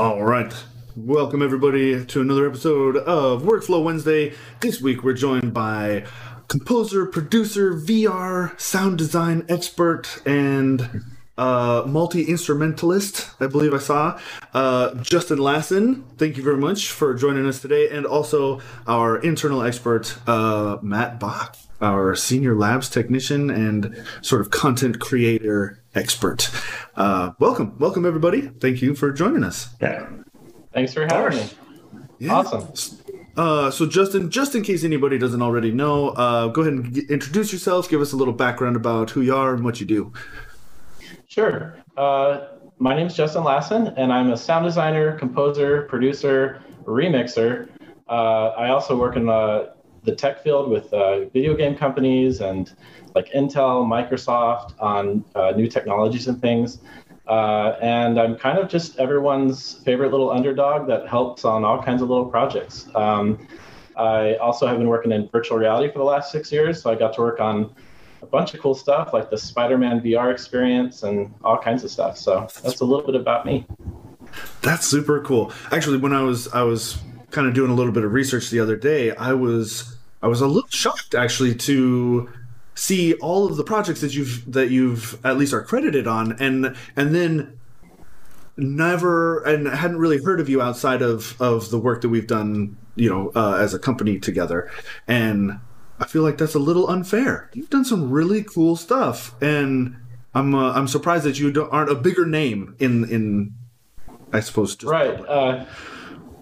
All right. Welcome, everybody, to another episode of Workflow Wednesday. This week, we're joined by composer, producer, VR, sound design expert, and uh, multi instrumentalist, I believe I saw, uh, Justin Lassen. Thank you very much for joining us today. And also our internal expert, uh, Matt Bach, our senior labs technician and sort of content creator expert. Uh, welcome. Welcome, everybody. Thank you for joining us. Yeah. Thanks for having me. Yeah. Awesome. Uh, so, Justin, just in case anybody doesn't already know, uh, go ahead and g- introduce yourself. Give us a little background about who you are and what you do. Sure. Uh, my name is Justin Lassen, and I'm a sound designer, composer, producer, remixer. Uh, I also work in uh, the tech field with uh, video game companies and like Intel, Microsoft on uh, new technologies and things. Uh, and I'm kind of just everyone's favorite little underdog that helps on all kinds of little projects. Um, I also have been working in virtual reality for the last six years, so I got to work on a bunch of cool stuff like the Spider-Man VR experience and all kinds of stuff. So that's a little bit about me. That's super cool. Actually, when I was I was kind of doing a little bit of research the other day, I was I was a little shocked actually to see all of the projects that you've that you've at least are credited on, and and then never and hadn't really heard of you outside of of the work that we've done, you know, uh, as a company together, and I feel like that's a little unfair. You've done some really cool stuff, and I'm uh, I'm surprised that you aren't a bigger name in in I suppose Right. Uh,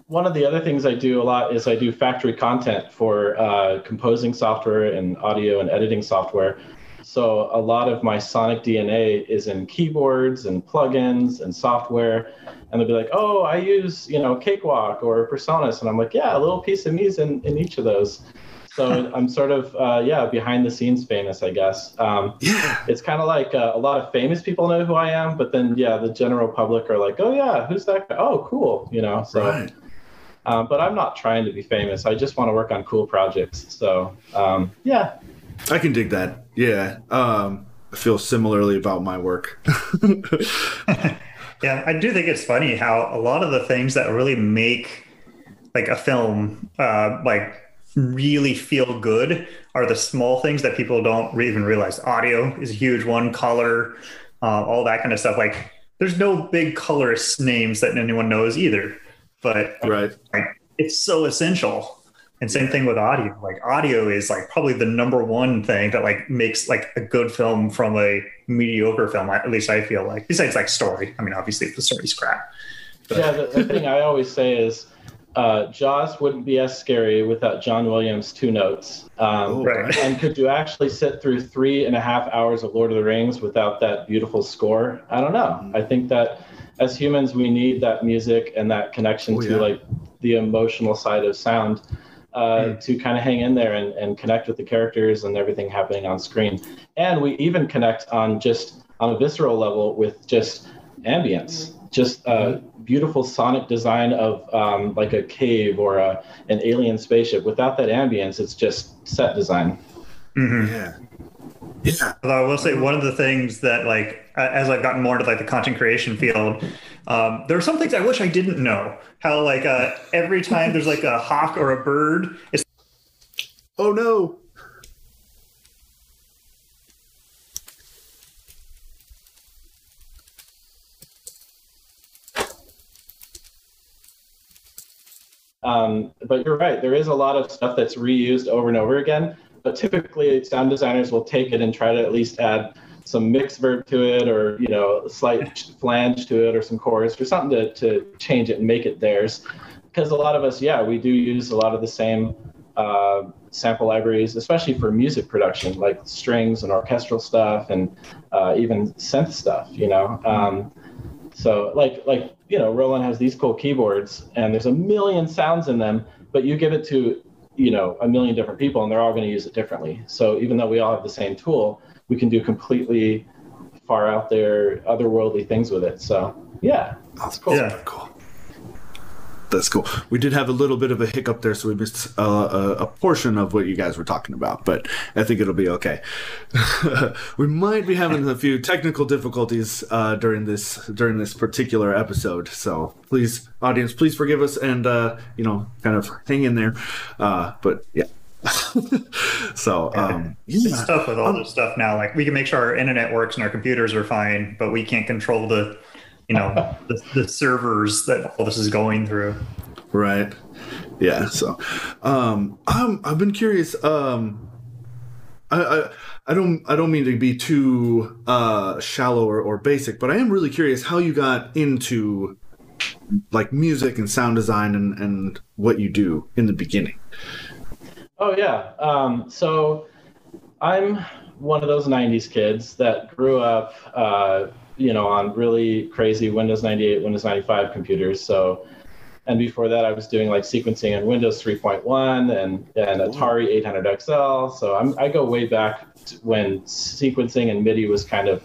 one of the other things I do a lot is I do factory content for uh, composing software and audio and editing software. So a lot of my sonic DNA is in keyboards and plugins and software. And they'll be like, oh, I use, you know, Cakewalk or PreSonus. And I'm like, yeah, a little piece of me is in, in each of those. So I'm sort of, uh, yeah, behind the scenes famous, I guess. Um, yeah. it's kind of like uh, a lot of famous people know who I am, but then yeah, the general public are like, oh yeah, who's that guy? Oh, cool, you know. So, Right. Um, but I'm not trying to be famous. I just want to work on cool projects. So um, yeah, I can dig that. Yeah. Um, I feel similarly about my work. Yeah, I do think it's funny how a lot of the things that really make like a film uh, like really feel good are the small things that people don't re- even realize. Audio is a huge one, color, uh, all that kind of stuff. Like, there's no big colorist names that anyone knows either, but right. like it's so essential. And same thing with audio. Like audio is like probably the number one thing that like makes like a good film from a mediocre film. At least I feel like. Besides like story. I mean, obviously if the story's crap. yeah. The, the thing I always say is, uh, Jaws wouldn't be as scary without John Williams' two notes. Um, Oh, Right. And could you actually sit through three and a half hours of Lord of the Rings without that beautiful score? I don't know. I think that as humans, we need that music and that connection Oh, to yeah. like the emotional side of sound uh, Hmm. to kind of hang in there and, and connect with the characters and everything happening on screen. And we even connect on just on a visceral level with just ambience, just uh, beautiful sonic design of um, like a cave or a, an alien spaceship. Without that ambience, it's just set design. Mhm. Yeah. Yeah. Although I will say one of the things that like as I've gotten more into like the content creation field, um, there are some things I wish I didn't know. How like uh, every time there's like a hawk or a bird, it's Oh no. Um, but you're right. There is a lot of stuff that's reused over and over again. But typically, sound designers will take it and try to at least add some mix verb to it, or you know, a slight flange to it, or some chorus, or something to, to change it and make it theirs. Because a lot of us, yeah, we do use a lot of the same uh, sample libraries, especially for music production, like strings and orchestral stuff, and uh, even synth stuff. You know. Um, so like like you know, Roland has these cool keyboards, and there's a million sounds in them, but you give it to you know a million different people, and they're all going to use it differently. So even though we all have the same tool, we can do completely far out there, otherworldly things with it. So yeah, That's cool. Yeah. Cool. That's cool. We did have a little bit of a hiccup there, so we missed uh, a, a, portion of what you guys were talking about, but I think it'll be okay. we might be having a few technical difficulties uh, during this during this particular episode, so please, audience, please forgive us and uh, you know, kind of hang in there. Uh, but yeah. so um, yeah. It's tough with all um, this stuff now. Like we can make sure our internet works and our computers are fine, but we can't control the you know the, the servers that all this is going through right yeah so um i'm i've been curious um I, I I don't I don't mean to be too uh, shallow or, or basic, but I am really curious how you got into like music and sound design and, and what you do in the beginning. Oh yeah. Um, so I'm one of those '90s kids that grew up uh, you know, on really crazy Windows 98, Windows 95 computers. So, and before that, I was doing like sequencing in Windows 3.1 and, and Atari 800XL. So I'm, I go way back when sequencing and MIDI was kind of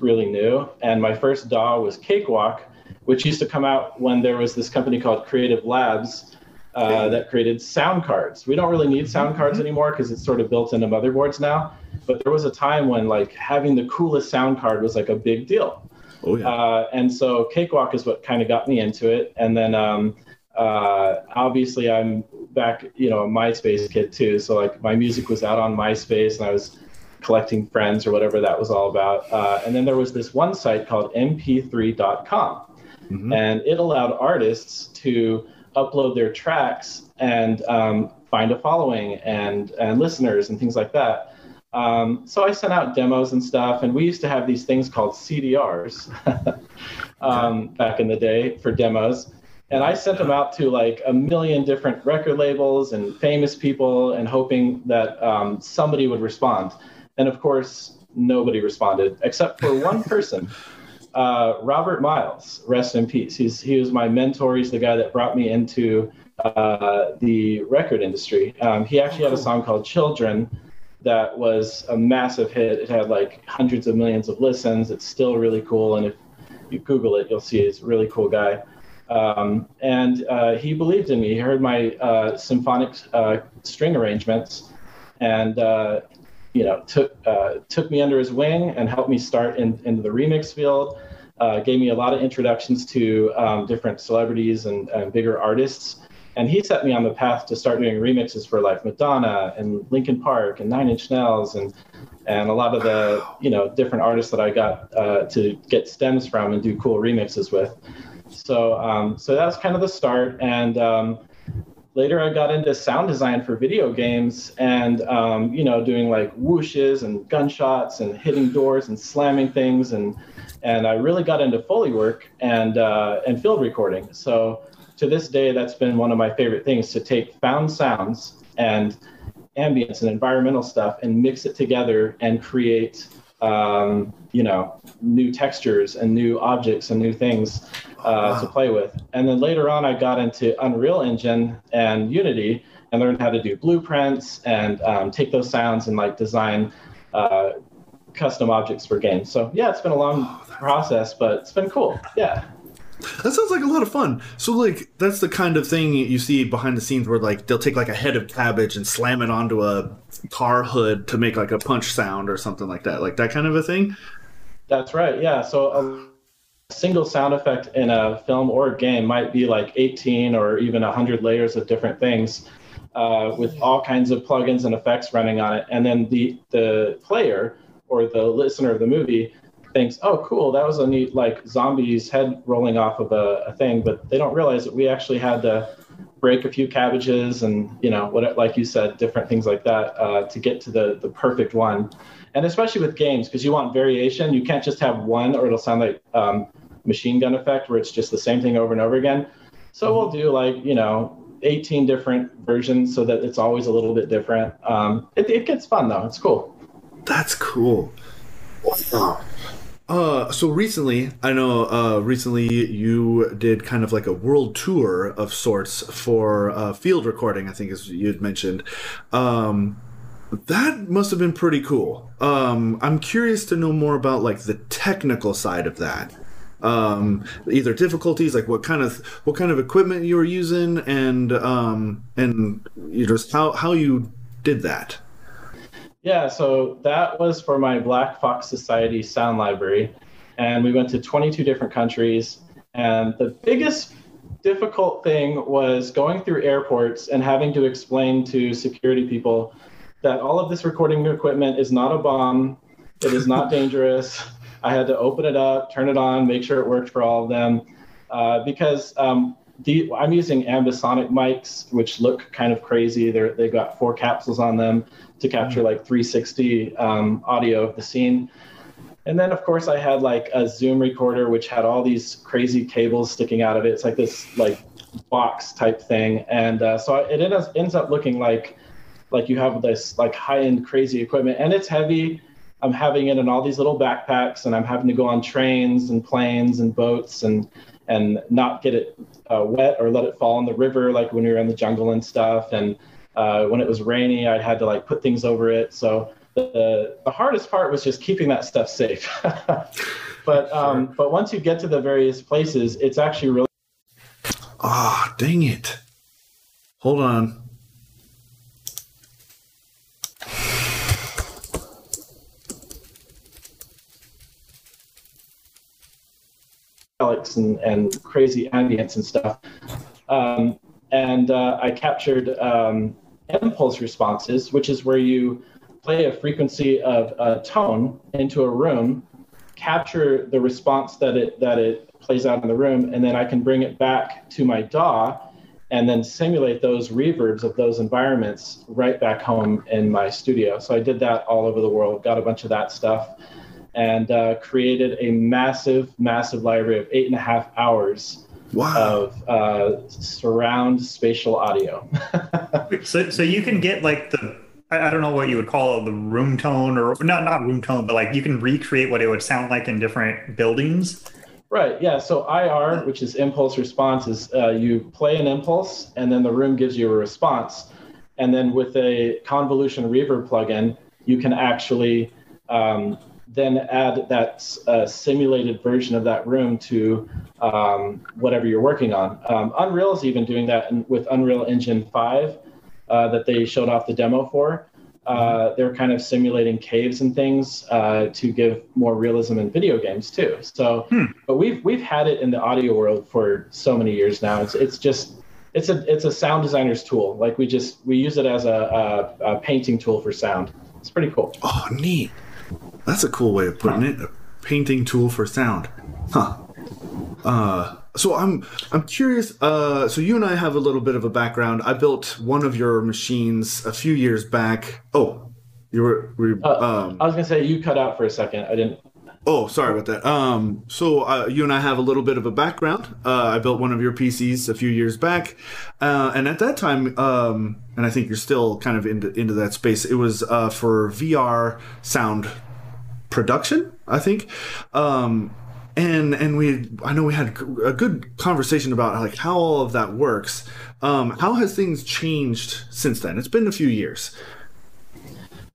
really new. And my first DAW was Cakewalk, which used to come out when there was this company called Creative Labs. Uh, that created sound cards. We don't really need sound cards mm-hmm. anymore because it's sort of built into motherboards now but there was a time when like having the coolest sound card was like a big deal. Oh yeah. Uh, and so Cakewalk is what kind of got me into it, and then um, uh, obviously I'm back, you know, a MySpace kid too. So like my music was out on MySpace, and I was collecting friends or whatever that was all about. Uh, and then there was this one site called mp3.com, mm-hmm. and it allowed artists to upload their tracks and um, find a following and and listeners and things like that. Um, so I sent out demos and stuff, and we used to have these things called CDRs um, back in the day for demos. And I sent them out to like a million different record labels and famous people, and hoping that um, somebody would respond. And of course, nobody responded except for one person. Uh, Robert Miles, rest in peace. He's he was my mentor. He's the guy that brought me into uh, the record industry. Um, he actually had a song called "Children," that was a massive hit. It had like hundreds of millions of listens. It's still really cool, and if you Google it, you'll see he's a really cool guy. Um, and uh, he believed in me. He heard my uh, symphonic uh, string arrangements, and uh, you know took uh, took me under his wing and helped me start in, into the remix field. Uh, gave me a lot of introductions to um, different celebrities and, and bigger artists and he set me on the path to start doing remixes for like Madonna and Linkin Park and Nine Inch Nails and and a lot of the you know different artists that I got uh, to get stems from and do cool remixes with. So um, so that was kind of the start, and um, later I got into sound design for video games and um, you know doing like whooshes and gunshots and hitting doors and slamming things and and I really got into Foley work and uh, and field recording. So to this day, that's been one of my favorite things to take found sounds and ambience and environmental stuff and mix it together and create, um, you know, new textures and new objects and new things uh, wow. to play with. And then later on, I got into Unreal Engine and Unity and learned how to do blueprints and um, take those sounds and like design uh, custom objects for games. So yeah, it's been a long process, but it's been cool. Yeah. That sounds like a lot of fun. So, like, that's the kind of thing you see behind the scenes where, like, they'll take like a head of cabbage and slam it onto a car hood to make like a punch sound or something like that. Like that kind of a thing. That's right. Yeah. So a single sound effect in a film or a game might be like 18 or even 100 layers of different things. Uh, with all kinds of plugins and effects running on it, and then the the player or the listener of the movie thinks, oh, cool, that was a neat like zombie's head rolling off of a, a thing, but they don't realize that we actually had to break a few cabbages and you know what like you said different things like that uh, to get to the the perfect one. And especially with games because you want variation you can't just have one or it'll sound like um, machine gun effect where it's just the same thing over and over again. So we'll do like you know 18 different versions so that it's always a little bit different. Um, it, it gets fun though it's cool. That's cool. Wow. Uh, so recently, I know uh, recently you did kind of like a world tour of sorts for uh, field recording, I think as you had mentioned. Um, that must have been pretty cool. Um, I'm curious to know more about like the technical side of that. um, either difficulties, like what kind of what kind of equipment you were using, and um, and you just how how you did that. Yeah, so that was for my Black Box Society sound library, and we went to 22 different countries. And the biggest difficult thing was going through airports and having to explain to security people that all of this recording equipment is not a bomb, it is not dangerous. I had to open it up, turn it on, make sure it worked for all of them, uh, because um, the, I'm using ambisonic mics, which look kind of crazy. They're, they've got four capsules on them to capture like 360 um, audio of the scene. And then, of course, I had like a Zoom recorder, which had all these crazy cables sticking out of it. It's like this like box type thing, and uh, so it ends, up looking like like you have this like high end crazy equipment, and it's heavy. I'm having it in all these little backpacks, and I'm having to go on trains and planes and boats and and not get it uh, wet or let it fall in the river, like when we were in the jungle and stuff. And uh, when it was rainy, I had to like put things over it. So the, the hardest part was just keeping that stuff safe. but um, but once you get to the various places, it's actually really. Ah, oh, dang it! Hold on. and, and crazy ambience and stuff. Um, and uh, I captured um, impulse responses, which is where you play a frequency of a tone into a room, capture the response that it that it plays out in the room, and then I can bring it back to my DAW and then simulate those reverbs of those environments right back home in my studio. So I did that all over the world, got a bunch of that stuff, and uh, created a massive, massive library of eight and a half hours wow. of uh, surround spatial audio. so, so you can get like the I don't know what you would call it, the room tone or not not room tone, but like you can recreate what it would sound like in different buildings. Right. Yeah. So IR, which is impulse response, is uh, you play an impulse and then the room gives you a response, and then with a convolution reverb plugin, you can actually um, then add that uh, simulated version of that room to um, whatever you're working on. Um, Unreal is even doing that in, with Unreal Engine 5 uh, that they showed off the demo for. Uh, they're kind of simulating caves and things uh, to give more realism in video games too. So, hmm. but we've we've had it in the audio world for so many years now. It's it's just it's a it's a sound designer's tool. Like we just we use it as a, a, a painting tool for sound. It's pretty cool. Oh, neat. That's a cool way of putting it. A painting tool for sound. Huh. Uh, so I'm I'm curious. Uh, so you and I have a little bit of a background. I built one of your machines a few years back. Oh, you were. were uh, um, I was gonna say you cut out for a second. I didn't. Oh, sorry about that. Um, so uh, you and I have a little bit of a background. Uh, I built one of your PCs a few years back, uh, and at that time, um, and I think you're still kind of into into that space. It was uh, for VR sound production, I think. Um, and and we I know we had a good conversation about like how all of that works. Um, how has things changed since then? It's been a few years.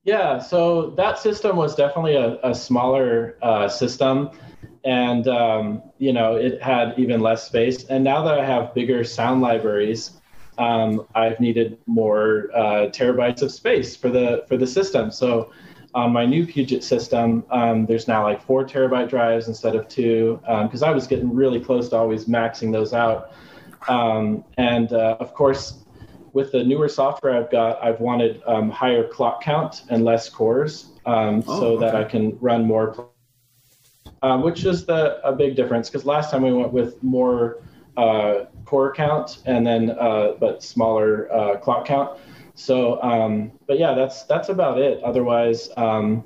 Yeah, so that system was definitely a, a smaller uh, system, and um, you know it had even less space. And now that I have bigger sound libraries, um, I've needed more uh, terabytes of space for the for the system. So on my new Puget system, um, there's now like four terabyte drives instead of two, because um, I was getting really close to always maxing those out. Um, and uh, of course, with the newer software I've got, I've wanted um, higher clock count and less cores um, oh, so okay. that I can run more, uh, which is the a big difference. Because last time we went with more uh, core count and then uh, but smaller uh, clock count. So, um, but yeah, that's that's about it. Otherwise, um,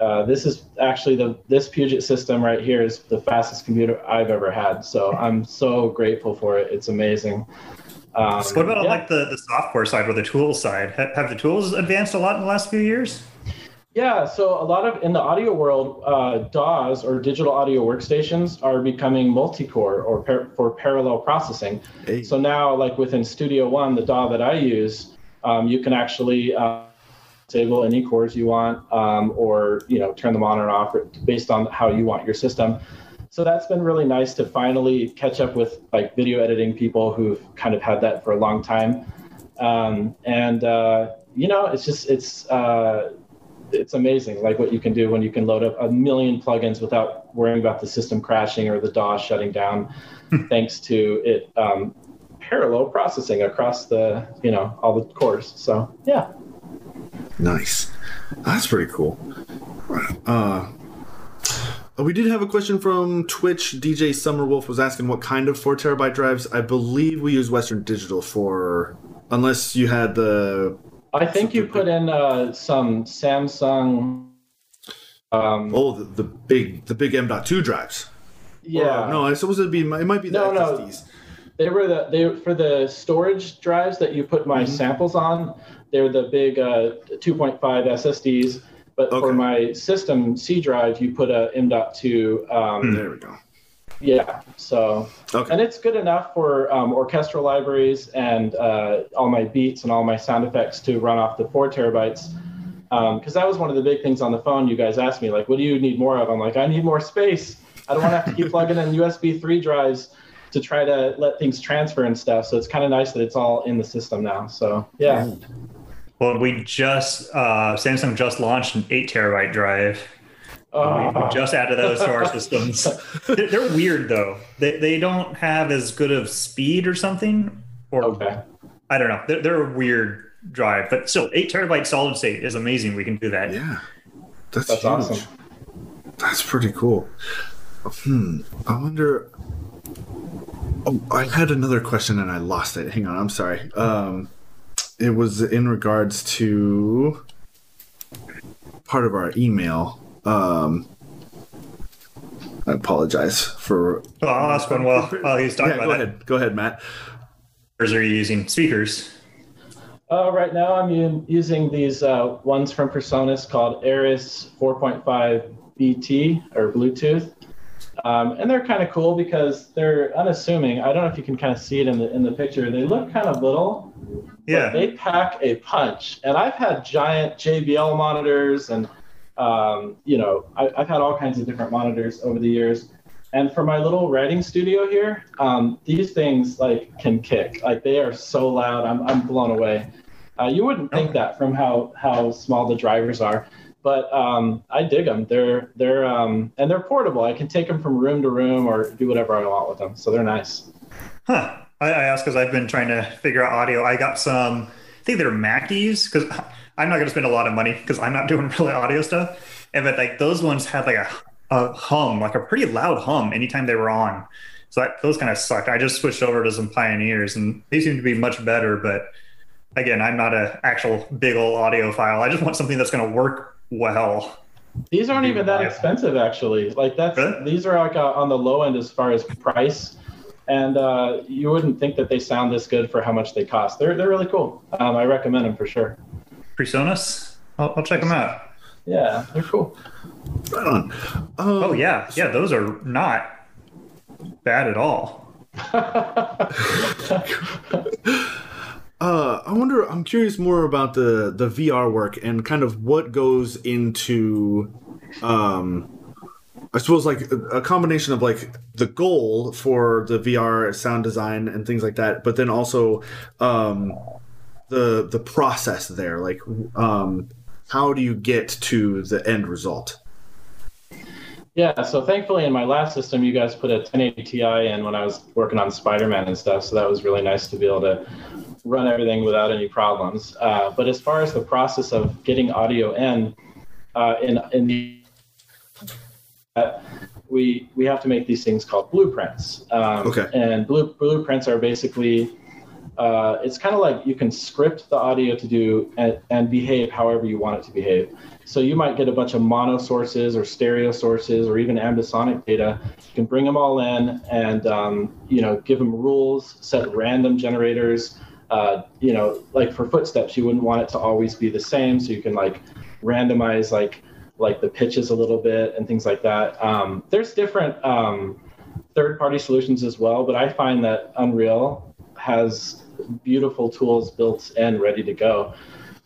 uh, this is actually the this Puget system right here is the fastest computer I've ever had. So I'm so grateful for it. It's amazing. Um, so what about yeah. like the, the software side or the tools side? Have, have the tools advanced a lot in the last few years? Yeah, so a lot of in the audio world, uh, DAWs or digital audio workstations are becoming multi-core or par- for parallel processing. Hey. So now, like within Studio One, the DAW that I use, um, you can actually uh, disable any cores you want, um, or you know turn them on and off based on how you want your system. so that's been really nice to finally catch up with like video editing people who've kind of had that for a long time. Um, and uh, you know, it's just it's uh, it's amazing like what you can do when you can load up a million plugins without worrying about the system crashing or the DAW shutting down, thanks to it um, parallel processing across the you know all the cores. So yeah. Nice. That's pretty cool. Uh, we did have a question from Twitch. DJ Summerwolf was asking what kind of four terabyte drives. I believe we use Western Digital for, unless you had the. I think you put in uh, some Samsung. Um, oh, the, the big the big M.2 drives. Yeah. Or, no, I suppose it'd be it might be the No, no. They were the they for the storage drives that you put my Mhm. samples on. They're the big uh, 2.5 SSDs. But Okay. for my system C drive, you put a M.2. Um, There we go. Yeah. So Okay. and it's good enough for um, orchestral libraries and uh, all my beats and all my sound effects to run off the four terabytes. Because that was one of the big things on the phone. You guys asked me like, "What do you need more of?" I'm like, "I need more space. I don't want to have to keep plugging in USB three drives to try to let things transfer and stuff." So it's kind of nice that it's all in the system now. So yeah. Well, we just uh, Samsung just launched an eight terabyte drive. We Oh. just added those to our systems. They're, they're weird though. They they don't have as good of speed or something. Or okay. I don't know. They're, they're a weird drive, but still, eight terabyte solid state is amazing. We can do that. Yeah. That's, That's huge. awesome. That's pretty cool. Hmm. I wonder. Oh, I had another question and I lost it. Hang on. I'm sorry. Um, it was in regards to part of our email. Um, I apologize for. Well, I'll ask one while, while he's talking Yeah, go about that. Go ahead. Go ahead, Matt. Are you using speakers? Uh, right now, I'm u- using these uh, ones from PreSonus called Eris 4.5 BT or Bluetooth, um, and they're kind of cool because they're unassuming. I don't know if you can kind of see it in the in the picture. They look kind of little, but Yeah. they pack a punch. And I've had giant JBL monitors, and um, you know, I, I've had all kinds of different monitors over the years. And for my little writing studio here, um, these things like can kick. Like they are so loud. I'm I'm blown away. Uh, you wouldn't think that from how how small the drivers are, but um, I dig them. They're they're um, and they're portable. I can take them from room to room or do whatever I want with them. So they're nice. Huh. I, I asked because I've been trying to figure out audio. I got some, I think they're Mackies because I'm not going to spend a lot of money because I'm not doing really audio stuff. And but like those ones had like a, a hum, like a pretty loud hum anytime they were on. So that, those kind of sucked. I just switched over to some Pioneers and they seem to be much better. But again, I'm not an actual big old audiophile. I just want something that's going to work well. These aren't even that expensive, actually. Like that's Really? these are like uh, on the low end as far as price, and uh, you wouldn't think that they sound this good for how much they cost. They're they're really cool. Um, I recommend them for sure. Presonus? I'll, I'll check them out. Yeah, they're cool. Right on. Um, Oh, yeah. Yeah, those are not bad at all. Uh, I wonder. I'm curious more about the the VR work and kind of what goes into, um, I suppose like a, combination of like the goal for the VR sound design and things like that, but then also, um, the the process there. Like, um, how do you get to the end result? Yeah, so thankfully in my last system, you guys put a 1080 Ti in when I was working on Spider-Man and stuff, so that was really nice to be able to run everything without any problems. Uh, but as far as the process of getting audio in, uh, in in the uh, we we have to make these things called blueprints. Um, Okay. And blue, blueprints are basically uh, it's kind of like you can script the audio to do and, and behave however you want it to behave. So you might get a bunch of mono sources or stereo sources or even ambisonic data. You can bring them all in and um, you know give them rules, set random generators. Uh, you know, like for footsteps, you wouldn't want it to always be the same, so you can like randomize like like the pitches a little bit and things like that. Um, there's different um, third-party solutions as well, but I find that Unreal has beautiful tools built and ready to go.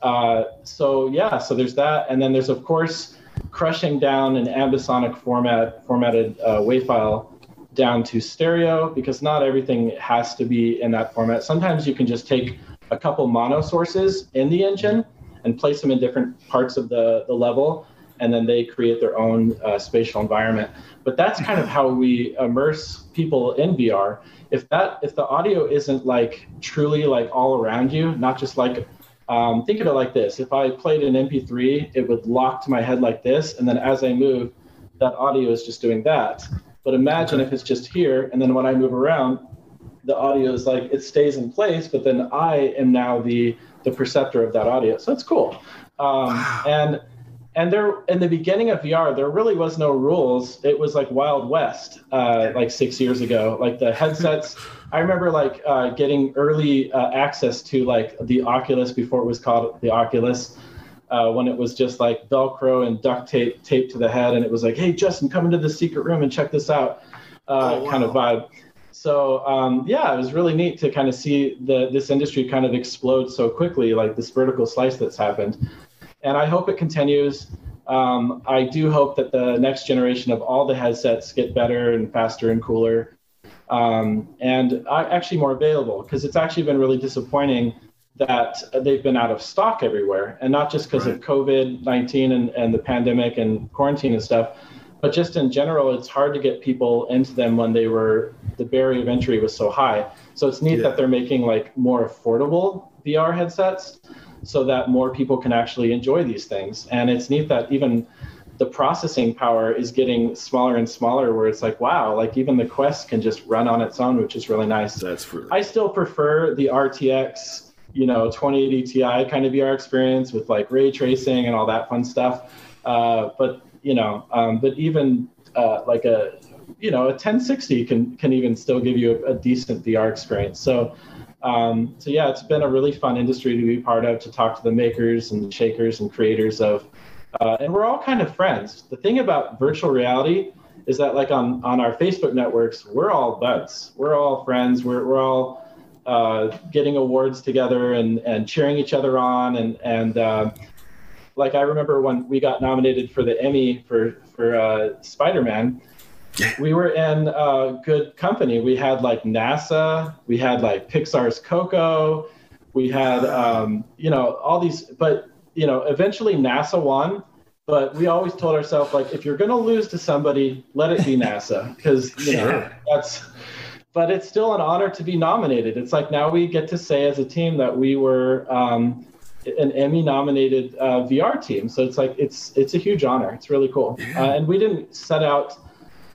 Uh, so yeah, so there's that, and then there's of course crushing down an ambisonic format formatted uh, WAV file down to stereo because not everything has to be in that format. Sometimes you can just take a couple mono sources in the engine and place them in different parts of the, the level, and then they create their own uh, spatial environment. But that's kind of how we immerse people in VR. If that if the audio isn't like truly like all around you, not just like um, think of it like this: if I played an MP3, it would lock to my head like this, and then as I move, that audio is just doing that. But imagine if it's just here, and then when I move around, the audio is like it stays in place, but then I am now the the perceptor of that audio. So it's cool. Um, wow. And and there in the beginning of VR, there really was no rules. It was like Wild West, uh, like six years ago. Like the headsets. I remember like uh, getting early uh, access to like the Oculus before it was called the Oculus. Uh, when it was just like Velcro and duct tape taped to the head, and it was like, "Hey, Justin, come into the secret room and check this out," uh, oh, wow. kind of vibe. So um, yeah, it was really neat to kind of see the this industry kind of explode so quickly, like this vertical slice that's happened. And I hope it continues. Um, I do hope that the next generation of all the headsets get better and faster and cooler, um, and actually more available. Because it's actually been really disappointing that they've been out of stock everywhere, and not just because right. of COVID 19 and, and the pandemic and quarantine and stuff, but just in general, it's hard to get people into them when they were the barrier of entry was so high. So it's neat yeah. that they're making like more affordable VR headsets so that more people can actually enjoy these things. And it's neat that even the processing power is getting smaller and smaller where it's like wow like even the quest can just run on its own which is really nice that's really i still prefer the rtx you know 2080 Ti kind of VR experience with like ray tracing and all that fun stuff. Uh, but you know, um, but even uh, like a you know a 1060 can can even still give you a, a decent VR experience. So. Um, so yeah, it's been a really fun industry to be part of, to talk to the makers and shakers and creators of, uh, and we're all kind of friends. The thing about virtual reality is that like on on our Facebook networks, we're all buds. We're all friends. We're we're all uh, getting awards together and, and cheering each other on. And, and uh, like I remember when we got nominated for the Emmy for, for uh, Spider Man, we were in uh, good company. We had like NASA, we had like Pixar's Coco, we had, um, you know, all these, but, you know, eventually NASA won but we always told ourselves like if you're going to lose to somebody let it be nasa because you know that's but it's still an honor to be nominated. It's like now we get to say as a team that we were um, an Emmy nominated uh, VR team. So it's like it's it's a huge honor. It's really cool. Yeah. Uh, and we didn't set out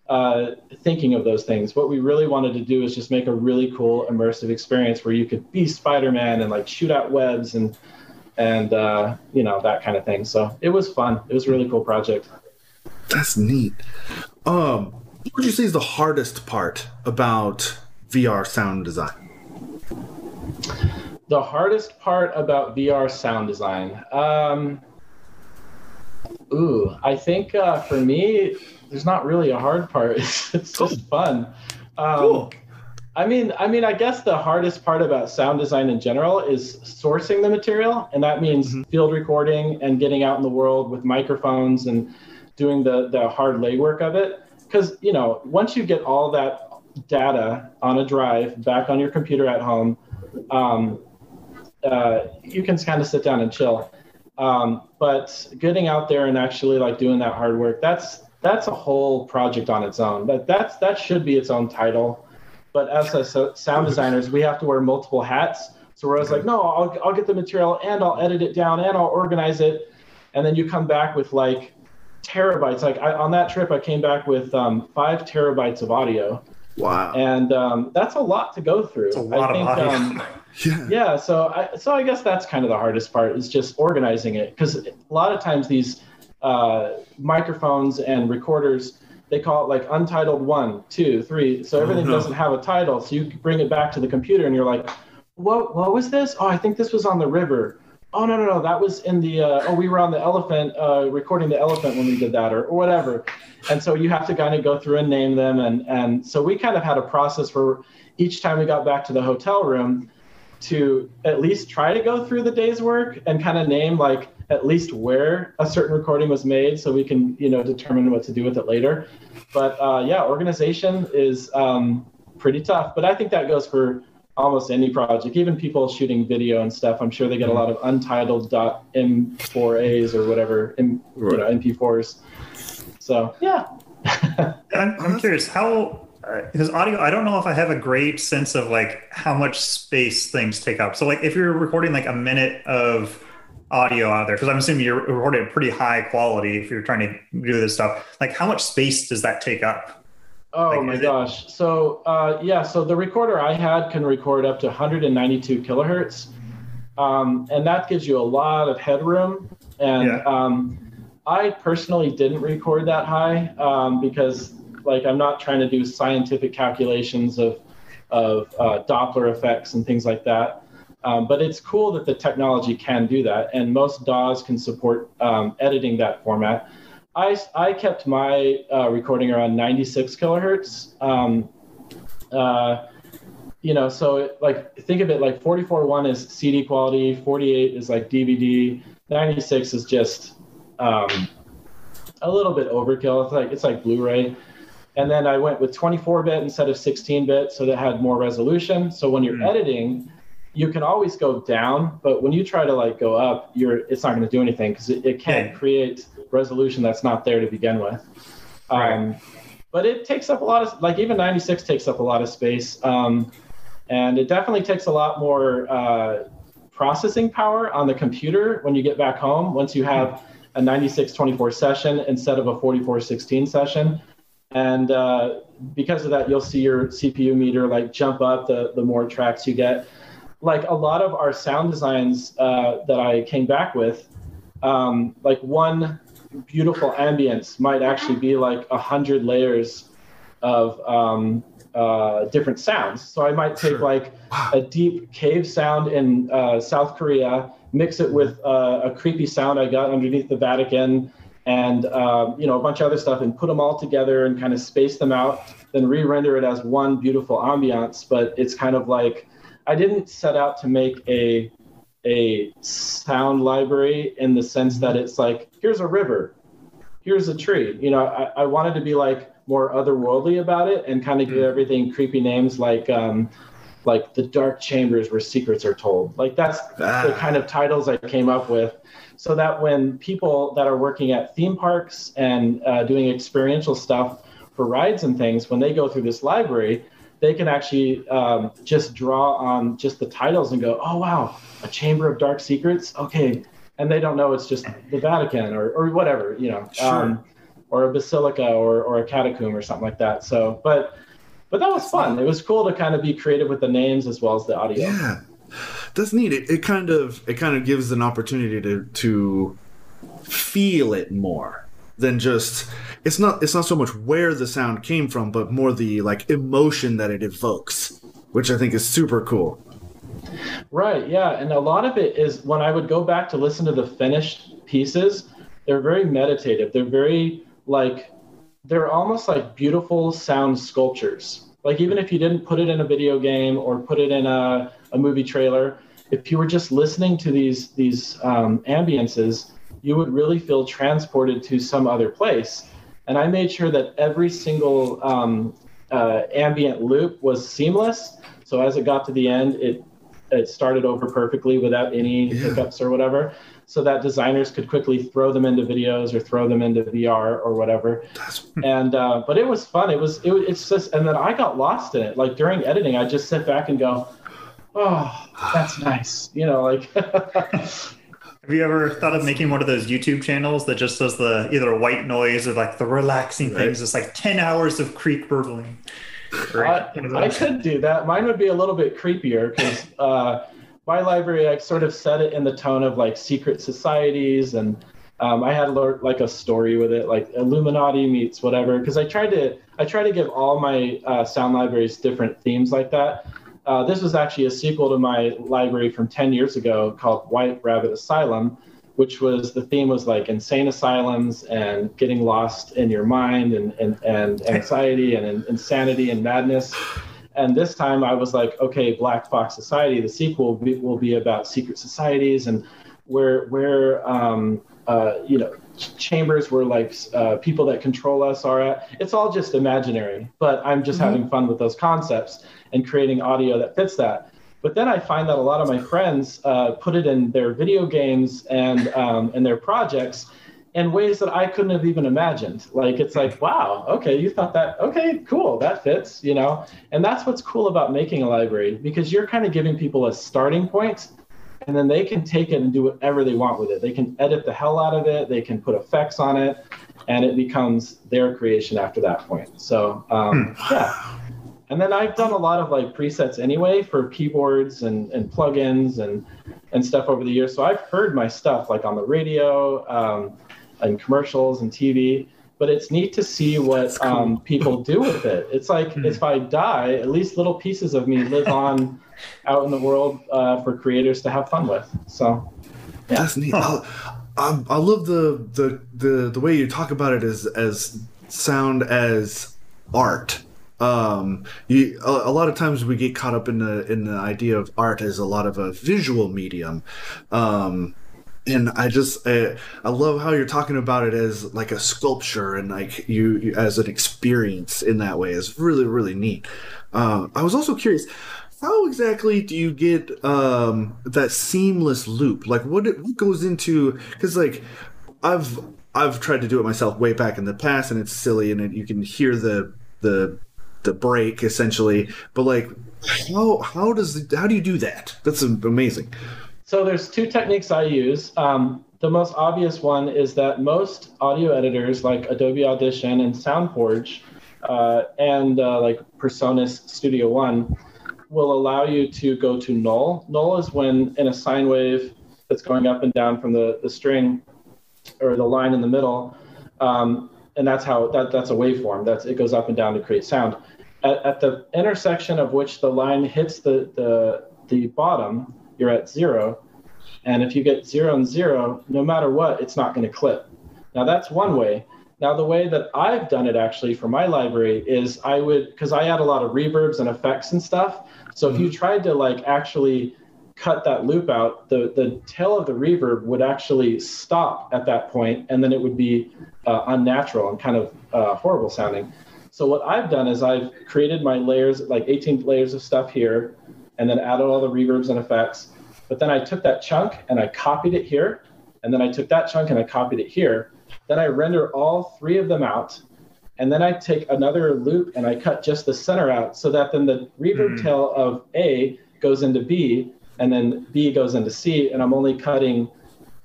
uh, thinking of those things. What we really wanted to do is just make a really cool immersive experience where you could be Spider-Man and like shoot out webs and and uh, you know that kind of thing. So it was fun. It was a really cool project. That's neat. Um, what would you say is the hardest part about VR sound design? The hardest part about VR sound design. Um, ooh, I think uh, for me, there's not really a hard part. It's, it's cool. just fun. Um, cool. I mean, I mean, I guess the hardest part about sound design in general is sourcing the material, and that means mm-hmm. field recording and getting out in the world with microphones and doing the the hard legwork of it because you know once you get all that data on a drive back on your computer at home, um, uh, you can kind of sit down and chill. Um, but getting out there and actually like doing that hard work, that's that's a whole project on its own. That that's that should be its own title. But as a so sound designers, we have to wear multiple hats. So where I was like, no, I'll I'll get the material and I'll edit it down and I'll organize it, and then you come back with like terabytes. Like I, on that trip, I came back with um, five terabytes of audio. Wow. And um, that's a lot to go through. It's a lot I think, of audio. Um, yeah. yeah. So I, so I guess that's kind of the hardest part is just organizing it because a lot of times these uh, microphones and recorders they call it like untitled one, two, three. So everything oh, no. doesn't have a title. So you bring it back to the computer and you're like, what what was this? Oh, I think this was on the river oh no no no that was in the uh, oh we were on the elephant uh, recording the elephant when we did that or, or whatever and so you have to kind of go through and name them and and so we kind of had a process where each time we got back to the hotel room to at least try to go through the day's work and kind of name like at least where a certain recording was made, so we can you know determine what to do with it later. But uh, yeah, organization is um, pretty tough. But I think that goes for almost any project, even people shooting video and stuff. I'm sure they get a lot of untitled .m4as or whatever, M, you know, MP4s. So yeah. I'm, I'm curious how because uh, audio i don't know if i have a great sense of like how much space things take up so like if you're recording like a minute of audio out there because i'm assuming you're recording at pretty high quality if you're trying to do this stuff like how much space does that take up oh like, my gosh it... so uh, yeah so the recorder i had can record up to 192 kilohertz um, and that gives you a lot of headroom and yeah. um, i personally didn't record that high um, because like i'm not trying to do scientific calculations of of uh, doppler effects and things like that um, but it's cool that the technology can do that, and most DAWs can support um, editing that format. I, I kept my uh, recording around 96 kilohertz. Um, uh, you know, so it, like think of it like 44.1 is CD quality, 48 is like DVD, 96 is just um, a little bit overkill. It's like it's like Blu-ray. And then I went with 24 bit instead of 16 bit, so that had more resolution. So when you're mm-hmm. editing, you can always go down, but when you try to like go up, you're it's not going to do anything because it, it can't yeah. create resolution that's not there to begin with. Right. Um, but it takes up a lot of like even 96 takes up a lot of space, um, and it definitely takes a lot more uh, processing power on the computer when you get back home. Once you have a 9624 session instead of a 4416 session, and uh, because of that, you'll see your CPU meter like jump up the the more tracks you get like a lot of our sound designs uh, that I came back with, um, like one beautiful ambience might actually be like a hundred layers of um, uh, different sounds. So I might take sure. like wow. a deep cave sound in uh, South Korea, mix it with uh, a creepy sound I got underneath the Vatican, and um, you know a bunch of other stuff, and put them all together and kind of space them out, then re-render it as one beautiful ambiance. But it's kind of like I didn't set out to make a a sound library in the sense that it's like here's a river, here's a tree. You know, I, I wanted to be like more otherworldly about it and kind of give hmm. everything creepy names like um, like the dark chambers where secrets are told. Like that's ah. the kind of titles I came up with, so that when people that are working at theme parks and uh, doing experiential stuff for rides and things, when they go through this library, they can actually um, just draw on just the titles and go, oh wow, a chamber of dark secrets. Okay, and they don't know it's just the Vatican or or whatever, you know, sure. um, or a basilica or or a catacomb or something like that. So, but but that was fun. It was cool to kind of be creative with the names as well as the audio. Yeah, that's neat. It, it kind of it kind of gives an opportunity to to feel it more than just it's not it's not so much where the sound came from but more the like emotion that it evokes which i think is super cool right yeah and a lot of it is when i would go back to listen to the finished pieces they're very meditative they're very like they're almost like beautiful sound sculptures like even if you didn't put it in a video game or put it in a, a movie trailer if you were just listening to these these um, ambiances you would really feel transported to some other place. And I made sure that every single um, uh, ambient loop was seamless. So as it got to the end, it it started over perfectly without any yeah. hiccups or whatever, so that designers could quickly throw them into videos or throw them into VR or whatever. and uh, but it was fun. It was it, it's just and then I got lost in it. Like during editing, I just sit back and go, "Oh, that's nice," you know, like. Have you ever thought of making one of those YouTube channels that just does the either white noise or like the relaxing right. things? It's like 10 hours of creek burbling. I, I could do that. Mine would be a little bit creepier because uh, my library, I sort of set it in the tone of like secret societies. And um, I had like a story with it, like Illuminati meets whatever. Because I tried to, I try to give all my uh, sound libraries different themes like that. Uh, this was actually a sequel to my library from 10 years ago called White Rabbit Asylum, which was the theme was like insane asylums and getting lost in your mind and, and, and anxiety and insanity and madness. And this time I was like, okay, Black Box Society, the sequel will be, will be about secret societies and where where um, uh, you know chambers where like uh, people that control us are at. It's all just imaginary, but I'm just mm-hmm. having fun with those concepts and creating audio that fits that. But then I find that a lot of my friends uh, put it in their video games and um, and their projects in ways that I couldn't have even imagined. Like it's like, wow, okay, you thought that, okay, cool, that fits, you know. And that's what's cool about making a library because you're kind of giving people a starting point, and then they can take it and do whatever they want with it. They can edit the hell out of it. They can put effects on it, and it becomes their creation after that point. So um, hmm. yeah. And then I've done a lot of like presets anyway for keyboards and, and plugins and and stuff over the years. So I've heard my stuff like on the radio um, and commercials and TV. But it's neat to see what cool. um, people do with it. It's like mm-hmm. if I die, at least little pieces of me live on out in the world uh, for creators to have fun with. So yeah. that's neat. Huh. I, I love the, the the the way you talk about it as as sound as art um, you, a, a, lot of times we get caught up in the in the idea of art as a lot of a visual medium. Um, and I just I, I love how you're talking about it as like a sculpture and like you, you as an experience in that way is really really neat. Uh, I was also curious, how exactly do you get um, that seamless loop? Like what what goes into because like I've I've tried to do it myself way back in the past and it's silly and it, you can hear the the the break essentially. But like, how how does how do you do that? That's amazing. So there's two techniques I use. Um, the most obvious one is that most audio editors like Adobe Audition and SoundForge uh, and uh, like PreSonus Studio One will allow you to go to null. Null is when in a sine wave that's going up and down from the, the string or the line in the middle, um, and that's how that, that's a waveform. That's it goes up and down to create sound at, at the intersection of which the line hits the, the, the bottom, you're at zero. And if you get zero and zero, no matter what, it's not going to clip. Now that's one way. Now the way that I've done it actually for my library is I would because I add a lot of reverbs and effects and stuff. So if you mm-hmm. tried to like actually cut that loop out, the the tail of the reverb would actually stop at that point, and then it would be uh, unnatural and kind of uh, horrible sounding. So what I've done is I've created my layers, like 18 layers of stuff here, and then added all the reverbs and effects. But then I took that chunk and I copied it here, and then I took that chunk and I copied it here. Then I render all three of them out, and then I take another loop and I cut just the center out so that then the reverb mm. tail of A goes into B, and then B goes into C, and I'm only cutting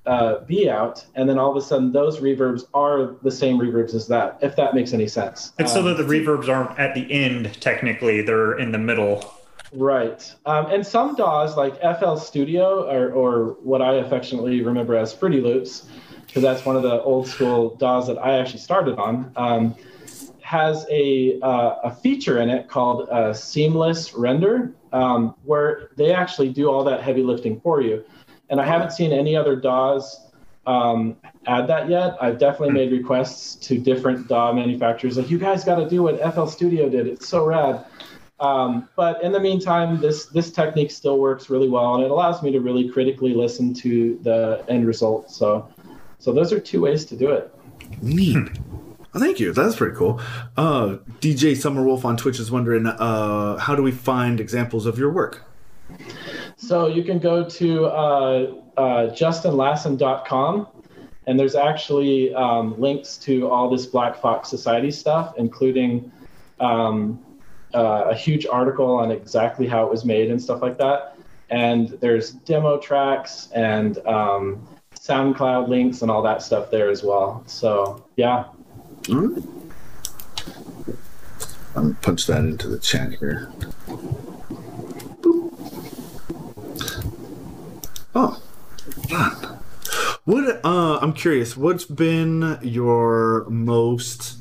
uh, B out, and then all of a sudden those reverbs are the same reverbs as that, if that makes any sense. It's um, so that the reverbs aren't at the end, technically, they're in the middle. Right. Um, and some DAWs like FL Studio, or, or what I affectionately remember as Fruity Loops, because that's one of the old school DAWs that I actually started on, um, has a, uh, a feature in it called uh, Seamless Render, um, where they actually do all that heavy lifting for you and I haven't seen any other DAWs um, add that yet. I've definitely made requests to different DAW manufacturers, like you guys got to do what FL Studio did. It's so rad. Um, but in the meantime, this this technique still works really well, and it allows me to really critically listen to the end result. So, so those are two ways to do it. Neat. Oh, thank you. That's pretty cool. Uh, DJ Summerwolf on Twitch is wondering, uh, how do we find examples of your work? So you can go to uh, uh, justinlassen.com, and there's actually um, links to all this Black Box Society stuff, including um, uh, a huge article on exactly how it was made and stuff like that. And there's demo tracks and um, SoundCloud links and all that stuff there as well. So yeah. Mm-hmm. I'm punch that into the chat here. Oh, fun. What? Uh, I'm curious. What's been your most?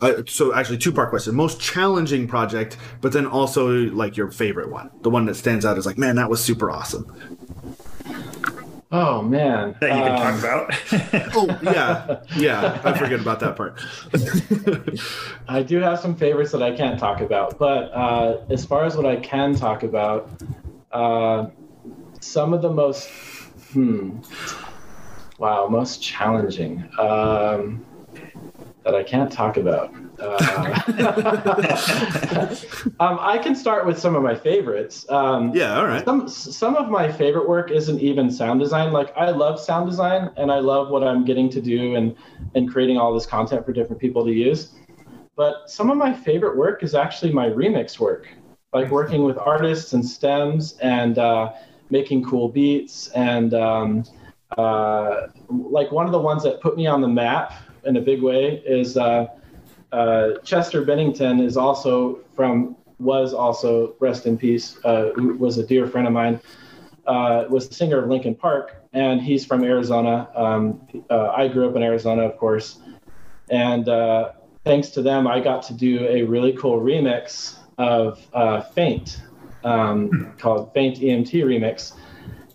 Uh, so actually, two part question: most challenging project, but then also like your favorite one, the one that stands out as like, man, that was super awesome. Oh man, that you can um, talk about. oh yeah, yeah. I forget about that part. I do have some favorites that I can't talk about, but uh, as far as what I can talk about, uh, some of the most hmm. Wow, most challenging. Um, that I can't talk about. Uh, um, I can start with some of my favorites. Um, Yeah, all right. some some of my favorite work isn't even sound design. Like I love sound design and I love what I'm getting to do and and creating all this content for different people to use. But some of my favorite work is actually my remix work, like working with artists and stems and uh, making cool beats. And um, uh, like one of the ones that put me on the map in a big way is uh, uh, Chester Bennington is also from was also rest in peace uh, who was a dear friend of mine uh, was the singer of Linkin Park and he's from Arizona. Um, uh, I grew up in Arizona, of course, and uh, thanks to them, I got to do a really cool remix of uh, Faint um, called Faint EMT Remix.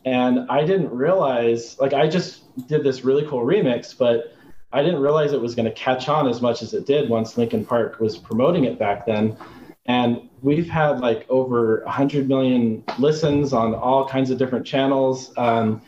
And I didn't realize, like, I just did this really cool remix, but I didn't realize it was going to catch on as much as it did once Linkin Park was promoting it back then. And we've had like over 100 million listens on all kinds of different channels. Um,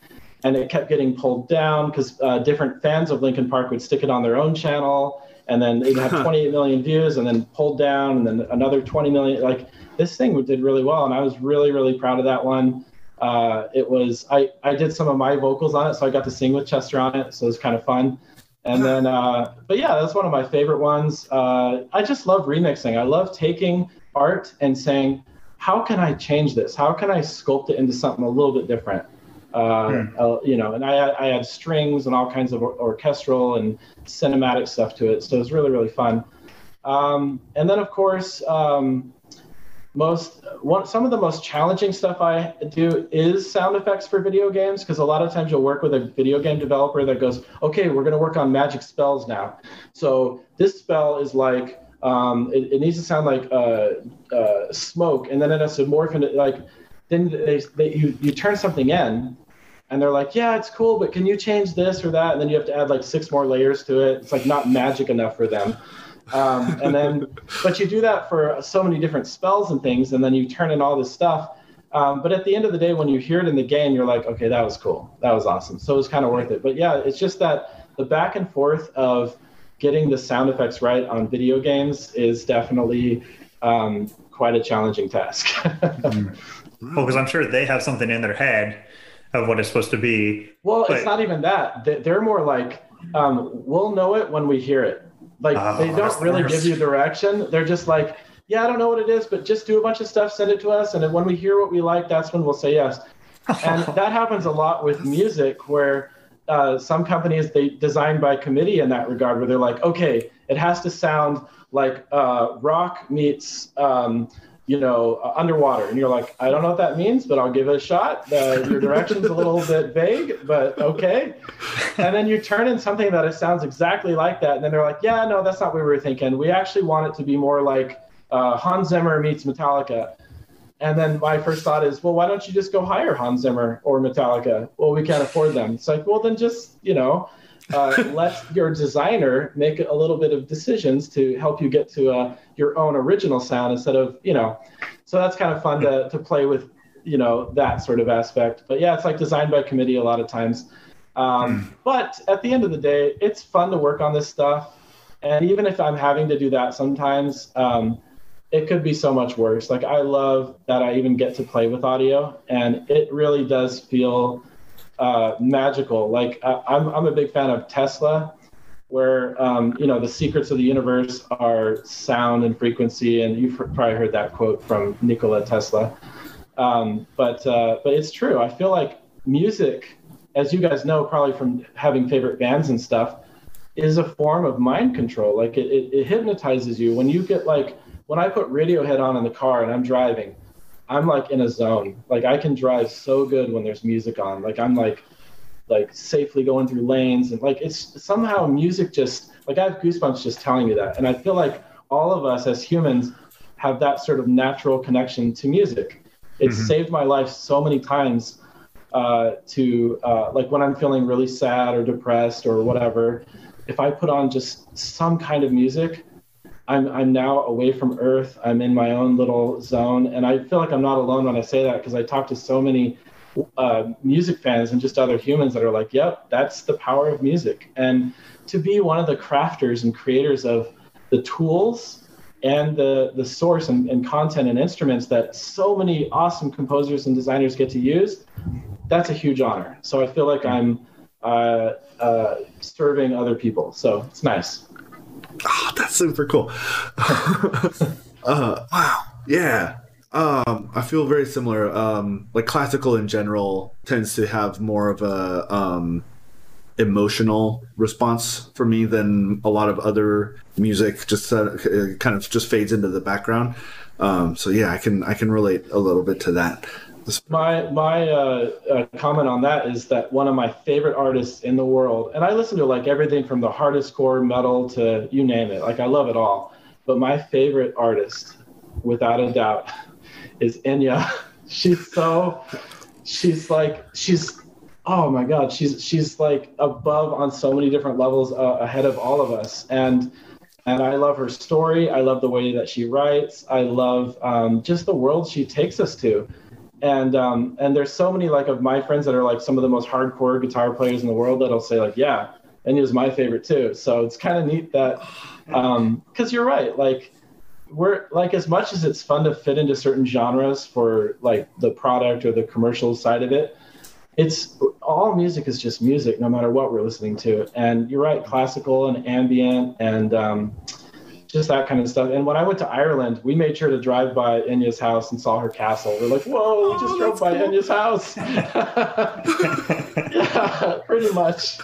and it kept getting pulled down because uh, different fans of Linkin Park would stick it on their own channel, and then they'd have 28 million views, and then pulled down, and then another 20 million. Like this thing did really well, and I was really, really proud of that one. Uh, it was I I did some of my vocals on it, so I got to sing with Chester on it, so it was kind of fun. And then, uh, but yeah, that's one of my favorite ones. Uh, I just love remixing. I love taking art and saying, how can I change this? How can I sculpt it into something a little bit different? Uh, uh, you know, and I, I add strings and all kinds of or- orchestral and cinematic stuff to it. So it's really, really fun. Um, and then, of course, um, most one, some of the most challenging stuff I do is sound effects for video games because a lot of times you'll work with a video game developer that goes, okay, we're going to work on magic spells now. So this spell is like um, it, it needs to sound like uh, uh, smoke, and then it has to morph into like then they, they you, you turn something in and they're like, yeah, it's cool, but can you change this or that? And then you have to add like six more layers to it. It's like not magic enough for them. Um, and then, but you do that for so many different spells and things, and then you turn in all this stuff. Um, but at the end of the day, when you hear it in the game, you're like, okay, that was cool. That was awesome. So it was kind of worth it. But yeah, it's just that the back and forth of getting the sound effects right on video games is definitely um, quite a challenging task. Well, because I'm sure they have something in their head of what it's supposed to be. Well, But- it's not even that. They- They're more like, um, we'll know it when we hear it. Like Oh, they don't really worst. give you direction. They're just like, yeah, I don't know what it is, but just do a bunch of stuff, send it to us, and then when we hear what we like, that's when we'll say yes. And that happens a lot with music, where uh, some companies they design by committee in that regard, where they're like, okay, it has to sound like uh, rock meets. Um, you know, uh, underwater, and you're like, I don't know what that means, but I'll give it a shot. Uh, your direction's a little bit vague, but okay. And then you turn in something that it sounds exactly like that, and then they're like, Yeah, no, that's not what we were thinking. We actually want it to be more like uh, Hans Zimmer meets Metallica. And then my first thought is, well, why don't you just go hire Hans Zimmer or Metallica? Well, we can't afford them. It's like, well, then just you know, uh, let your designer make a little bit of decisions to help you get to uh, your own original sound instead of you know. So that's kind of fun to to play with, you know, that sort of aspect. But yeah, it's like designed by committee a lot of times. Um, But at the end of the day, it's fun to work on this stuff. And even if I'm having to do that sometimes, um, it could be so much worse. Like I love that I even get to play with audio, and it really does feel uh, magical. Like I'm, I'm a big fan of Tesla, where um, you know the secrets of the universe are sound and frequency, and you've probably heard that quote from Nikola Tesla. Um, but uh, but it's true. I feel like music, as you guys know, probably from having favorite bands and stuff, is a form of mind control. Like it, it, it hypnotizes you when you get like when I put Radiohead on in the car and I'm driving, I'm like in a zone. Like I can drive so good when there's music on. Like I'm like like safely going through lanes and like it's somehow music just like I have goosebumps just telling you that. And I feel like all of us as humans have that sort of natural connection to music. It's saved my life so many times uh, to uh, like when I'm feeling really sad or depressed or whatever. If I put on just some kind of music, I'm I'm now away from Earth. I'm in my own little zone, and I feel like I'm not alone when I say that because I talk to so many uh, music fans and just other humans that are like, yep, that's the power of music. And to be one of the crafters and creators of the tools and the, the source and, and content and instruments that so many awesome composers and designers get to use, that's a huge honor. So I feel like I'm uh, uh, serving other people. So it's nice. Oh, that's super cool. uh, wow. Yeah. Um, I feel very similar. Um, like classical in general tends to have more of a um, emotional response for me than a lot of other music. Just uh, kind of just fades into the background. Um, so yeah, I can I can relate a little bit to that. My my uh, uh, comment on that is that one of my favorite artists in the world, and I listen to like everything from the hardest core metal to you name it. Like I love it all. But my favorite artist, without a doubt, is Enya. She's so she's like she's oh my god she's she's like above on so many different levels uh, ahead of all of us and and I love her story. I love the way that she writes. I love um, just the world she takes us to. And um, and there's so many like of my friends that are like some of the most hardcore guitar players in the world that'll say like, yeah, and Enya's my favorite too. So it's kind of neat that because um, you're right, like we're like as much as it's fun to fit into certain genres for like the product or the commercial side of it it's all music is just music no matter what we're listening to and you're right classical and ambient and um, just that kind of stuff. And when i went to ireland we made sure to drive by enya's house and saw her castle. We're like whoa we just oh, drove by cool. enya's house. Yeah pretty much.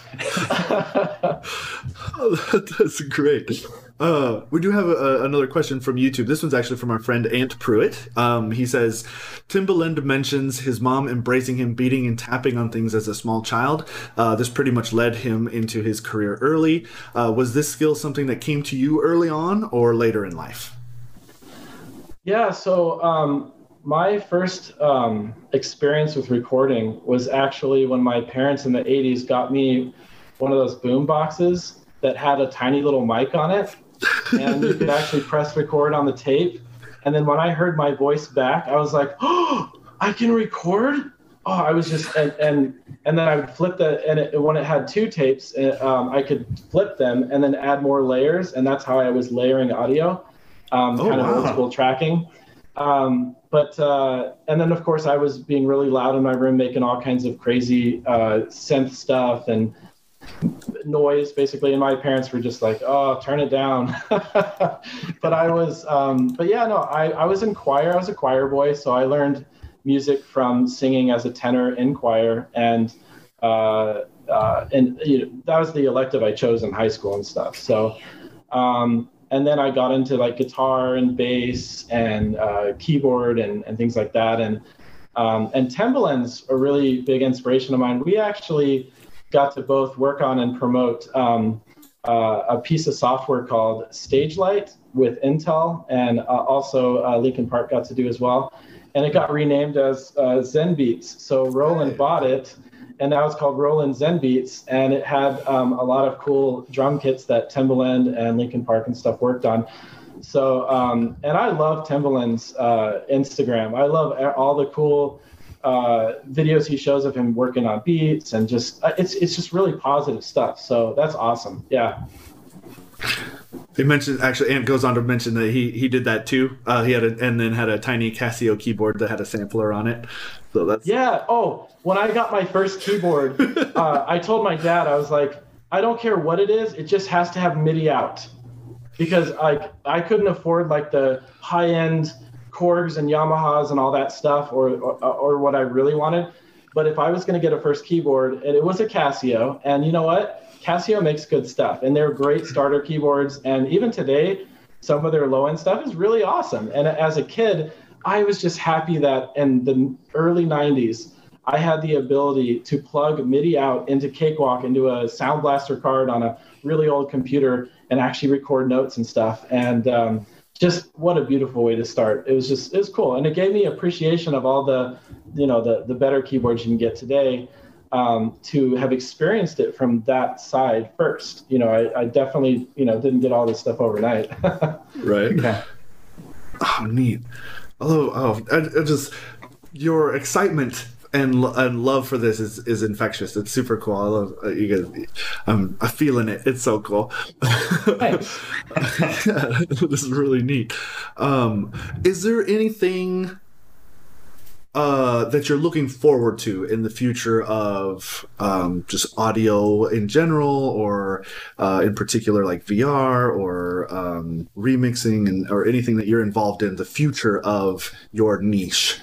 Oh, that's great uh, we do have a, another question from YouTube. This one's actually from our friend Ant Pruitt. Um, he says Timbaland mentions his mom embracing him beating and tapping on things as a small child. Uh, this pretty much led him into his career early. Uh, was this skill something that came to you early on or later in life? Yeah, so um, my first um, experience with recording was actually when my parents in the 80s got me one of those boom boxes that had a tiny little mic on it and you could actually press record on the tape. And then when I heard my voice back, I was like, "Oh, I can record!" Oh, I was just and and, and then I would flip the and it, when it had two tapes, uh, um, I could flip them and then add more layers, and that's how I was layering audio, um, oh, kind wow. of old school tracking. Um, but uh, and then of course I was being really loud in my room, making all kinds of crazy uh, synth stuff and noise basically and my parents were just like oh turn it down. But i was um, but yeah no I, I was in choir i was a choir boy so i learned music from singing as a tenor in choir and uh, uh, and you know, that was the elective i chose in high school and stuff. So um, and then i got into like guitar and bass and uh, keyboard and, and things like that. And um, and Timbaland's a really big inspiration of mine. We actually got to both work on and promote um, uh, a piece of software called StageLight with Intel, and uh, also uh, Linkin Park got to do as well. And it got renamed as uh, Zen Beats. So Roland bought it, and now it's called Roland ZenBeats. And it had um, a lot of cool drum kits that Timbaland and Linkin Park and stuff worked on. So, um, and I love Timbaland's uh, Instagram. I love all the cool uh, videos he shows of him working on beats and just uh, it's it's just really positive stuff. So that's awesome. Yeah. He mentioned actually, and goes on to mention that he he did that too. Uh, he had a and then had a tiny Casio keyboard that had a sampler on it. So that's yeah. Oh, when I got my first keyboard, uh, I told my dad I was like, I don't care what it is, it just has to have MIDI out, because like I couldn't afford like the high end Korgs and Yamahas and all that stuff, or, or, or what I really wanted. But if I was going to get a first keyboard, and it was a Casio, and you know what? Casio makes good stuff, and they're great starter keyboards. And even today, some of their low end stuff is really awesome. And as a kid, I was just happy that in the early 90s, I had the ability to plug MIDI out into Cakewalk into a Sound Blaster card on a really old computer and actually record notes and stuff. And um, just what a beautiful way to start. It was just it was cool, and it gave me appreciation of all the, you know, the the better keyboards you can get today. Um, to have experienced it from that side first, you know, I, I definitely, you know, didn't get all this stuff overnight. right. Yeah. Oh, neat. Although, oh, I, I just your excitement and and love for this is, is infectious. It's super cool. I love uh, you guys. I'm, I'm feeling it. It's so cool. Thanks. this is really neat. Um, is there anything uh, that you're looking forward to in the future of um, just audio in general, or uh, in particular like VR or um, remixing, and or anything that you're involved in the future of your niche?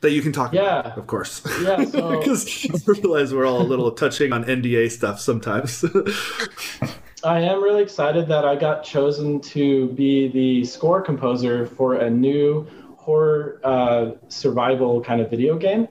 That you can talk Yeah. about, of course. Yeah, so- because I realize we're all a little touching on NDA stuff sometimes. I am really excited that I got chosen to be the score composer for a new horror uh, survival kind of video game.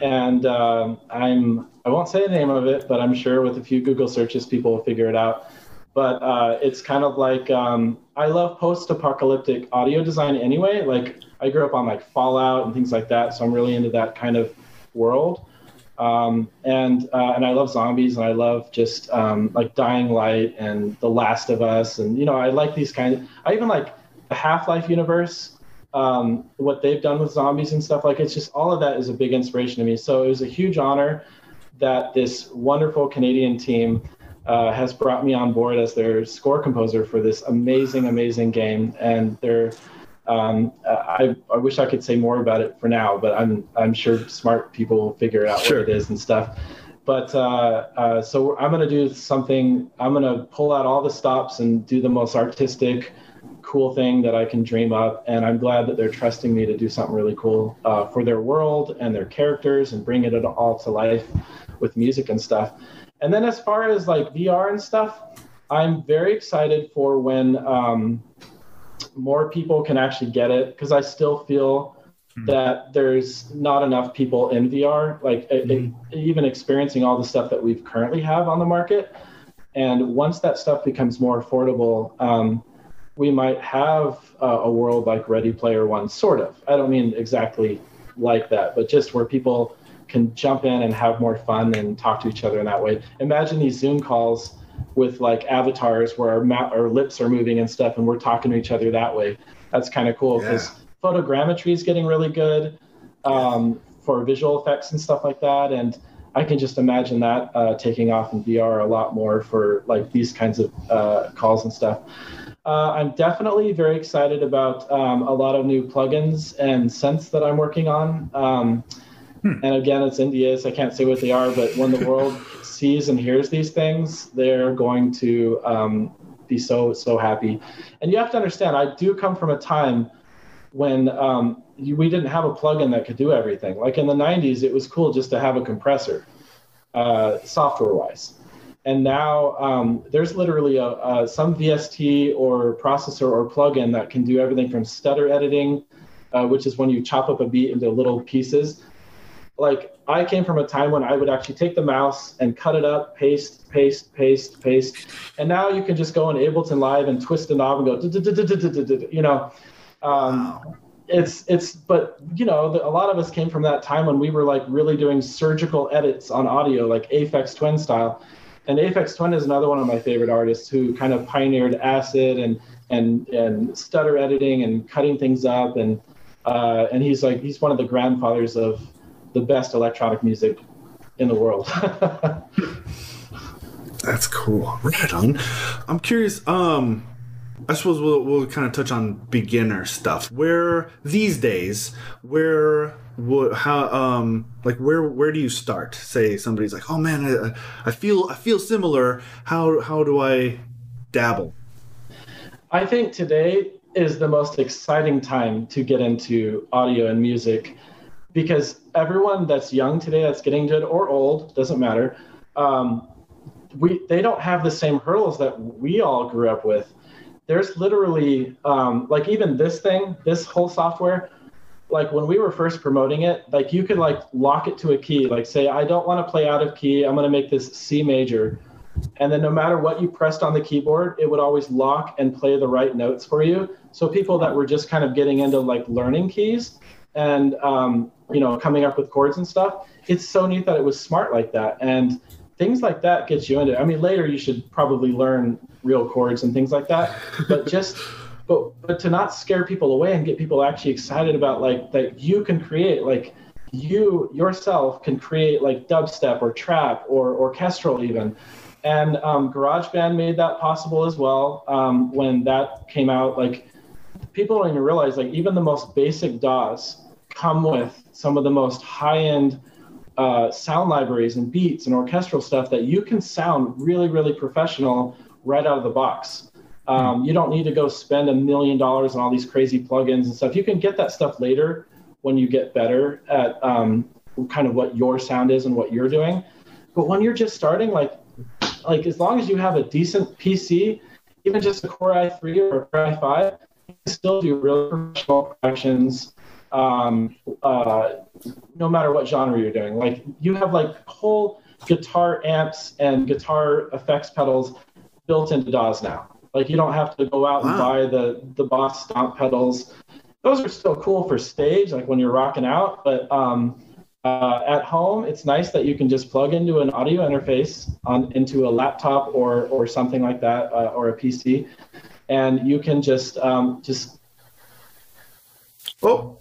And um, I'm I won't say the name of it, but I'm sure with a few Google searches, people will figure it out. But uh, it's kind of like um, I love post-apocalyptic audio design anyway. Like I grew up on like Fallout and things like that, so I'm really into that kind of world um, and uh, and I love zombies, and I love just um, like Dying Light and The Last of Us, and you know I like these kind of. I even like the Half Life universe, um, what they've done with zombies and stuff. Like it's just all of that is a big inspiration to me. So it was a huge honor that this wonderful Canadian team uh, has brought me on board as their score composer for this amazing, amazing game, and they're um, I, I wish I could say more about it for now, but I'm I'm sure smart people will figure out Sure. what it is and stuff. But uh, uh, so I'm gonna do something. I'm gonna pull out all the stops and do the most artistic, cool thing that I can dream up. And I'm glad that they're trusting me to do something really cool uh, for their world and their characters and bring it all to life with music and stuff. And then as far as like VR and stuff, I'm very excited for when. Um, more people can actually get it because I still feel that there's not enough people in VR, like e- e- even experiencing all the stuff that we've currently have on the market. And once that stuff becomes more affordable, um, we might have uh, a world like Ready Player One, sort of. I don't mean exactly like that, but just where people can jump in and have more fun and talk to each other in that way. Imagine these Zoom calls with like avatars where our, ma- our lips are moving and stuff, and we're talking to each other that way. That's kind of cool because photogrammetry is getting really good um, for visual effects and stuff like that. And I can just imagine that uh, taking off in VR a lot more for like these kinds of uh, calls and stuff. Uh, I'm definitely very excited about um, a lot of new plugins and synths that I'm working on. Um, And again, it's NDAs. I can't say what they are, but when the world sees and hears these things, they're going to um, be so so happy. And you have to understand, I do come from a time when um, you, we didn't have a plugin that could do everything. Like in the 90s, it was cool just to have a compressor, uh, software-wise. And now um, there's literally a, a, some VST or processor or plugin that can do everything from stutter editing, uh, which is when you chop up a beat into little pieces. Like I came from a time when I would actually take the mouse and cut it up, paste, paste, paste, paste, and now you can just go in Ableton Live and twist a knob and go, you know. Um, it's it's but you know the, a lot of us came from that time when we were like really doing surgical edits on audio like Aphex Twin style. And Aphex Twin is another one of my favorite artists who kind of pioneered acid and and and stutter editing and cutting things up. And uh, and he's like he's one of the grandfathers of the best electronic music in the world That's cool. Right on. I'm curious. Um, I suppose we'll we'll kind of touch on beginner stuff. Where these days, where what how um like where where do you start? Say somebody's like, oh man, I, I feel I feel similar. How how do I dabble? I think today is the most exciting time to get into audio and music because everyone that's young today that's getting good or old doesn't matter um, we they don't have the same hurdles that we all grew up with. There's literally um, like even this thing this whole software like when we were first promoting it like you could like lock it to a key like say i don't want to play out of key i'm going to make this c major. And then no matter what you pressed on the keyboard it would always lock and play the right notes for you. So people that were just kind of getting into like learning keys and um, you know coming up with chords and stuff it's so neat that it was smart like that and things like that gets you into it. i mean later you should probably learn real chords and things like that but just but but to not scare people away and get people actually excited about like that you can create like you yourself can create like dubstep or trap or orchestral even. And um, GarageBand made that possible as well um, when that came out. Like people don't even realize like even the most basic DAWs come with some of the most high-end uh, sound libraries and beats and orchestral stuff that you can sound really, really professional right out of the box. Um, you don't need to go spend a million dollars on all these crazy plugins and stuff. You can get that stuff later when you get better at um, kind of what your sound is and what you're doing. But when you're just starting, like, like as long as you have a decent PC, even just a Core i3 or a Core i5, you can still do really professional productions. Um, uh, no matter what genre you're doing, like you have like whole guitar amps and guitar effects pedals built into DAWs now. Like you don't have to go out wow. and buy the the Boss stomp pedals. Those are still cool for stage, like when you're rocking out. But um, uh, at home, it's nice that you can just plug into an audio interface on into a laptop or or something like that, uh, or a PC, and you can just um, just. Oh.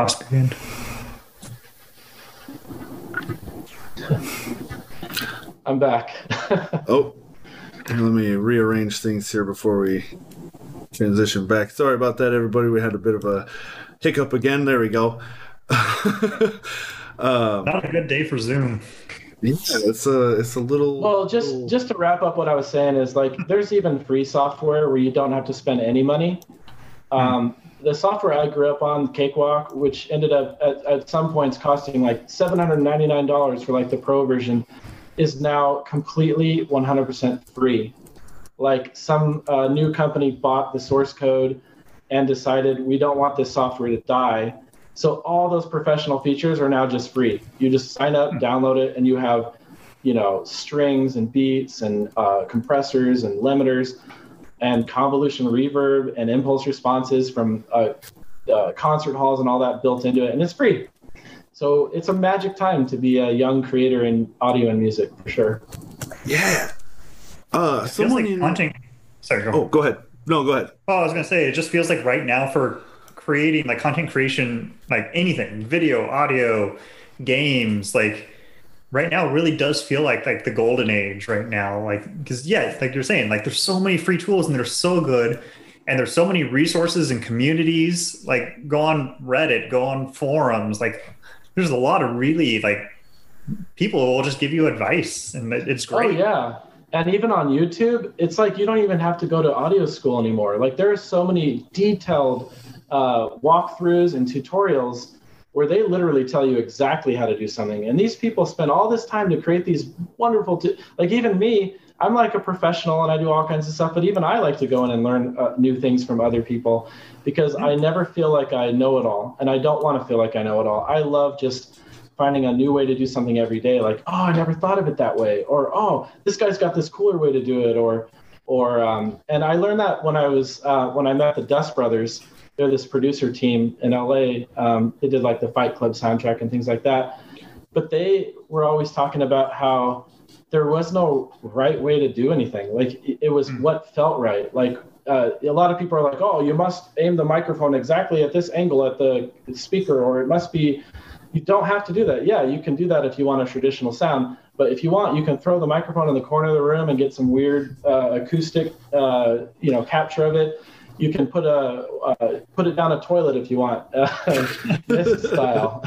Austrian. I'm back. oh, let me rearrange things here before we transition back. Sorry about that, everybody. We had a bit of a hiccup again. There we go. um, Not a good day for Zoom. Yeah, it's a it's a little. Well, just little... just to wrap up what I was saying is like there's even free software where you don't have to spend any money. Um, the software I grew up on, Cakewalk, which ended up at, at some points costing like $799 for like the pro version, is now completely 100% free. Like some uh, new company bought the source code and decided we don't want this software to die. So all those professional features are now just free. You just sign up, hmm. download it, and you have, you know, strings and beats and uh, compressors and limiters and convolution reverb and impulse responses from uh, uh, concert halls and all that built into it, and it's free. So it's a magic time to be a young creator in audio and music for sure. Yeah. Uh, it someone like in... hunting. Sorry. Go oh, go ahead. No, go ahead. Oh, I was gonna say it just feels like right now for creating like content creation, like anything, video, audio, games, like right now really does feel like like the golden age right now. Like because yeah like you're saying like there's so many free tools and they're so good and there's so many resources and communities like go on reddit go on forums like there's a lot of really like people will just give you advice and it's oh, great. oh yeah. And even on youtube it's like you don't even have to go to audio school anymore. Like there are so many detailed uh, walkthroughs and tutorials where they literally tell you exactly how to do something. And these people spend all this time to create these wonderful, t- like even me, I'm like a professional and I do all kinds of stuff, but even I like to go in and learn uh, new things from other people because I never feel like I know it all. And I don't want to feel like I know it all. I love just finding a new way to do something every day. Like, oh, I never thought of it that way. Or, oh, this guy's got this cooler way to do it. Or, or, um, and I learned that when I was, uh, when I met the Dust Brothers they're this producer team in LA. Um, they did like the Fight Club soundtrack and things like that. But they were always talking about how there was no right way to do anything. Like it, was mm. what felt right. Like uh, a lot of people are like, oh, you must aim the microphone exactly at this angle at the speaker, or it must be. You don't have to do that. Yeah, you can do that if you want a traditional sound. But if you want, you can throw the microphone in the corner of the room and get some weird uh, acoustic, uh, you know, capture of it you can put a uh, put it down a toilet if you want, this style.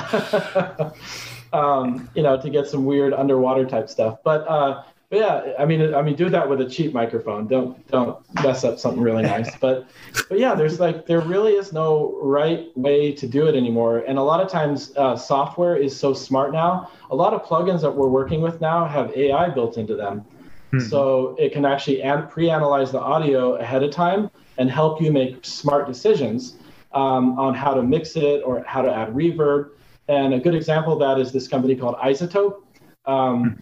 um, you know, to get some weird underwater type stuff. But, uh, but yeah, I mean, I mean, do that with a cheap microphone. Don't don't mess up something really nice. But but yeah, there's like there really is no right way to do it anymore. And a lot of times, uh, software is so smart now. A lot of plugins that we're working with now have AI built into them. Hmm. So it can actually pre-analyze the audio ahead of time and help you make smart decisions um, on how to mix it or how to add reverb. And a good example of that is this company called iZotope. Um,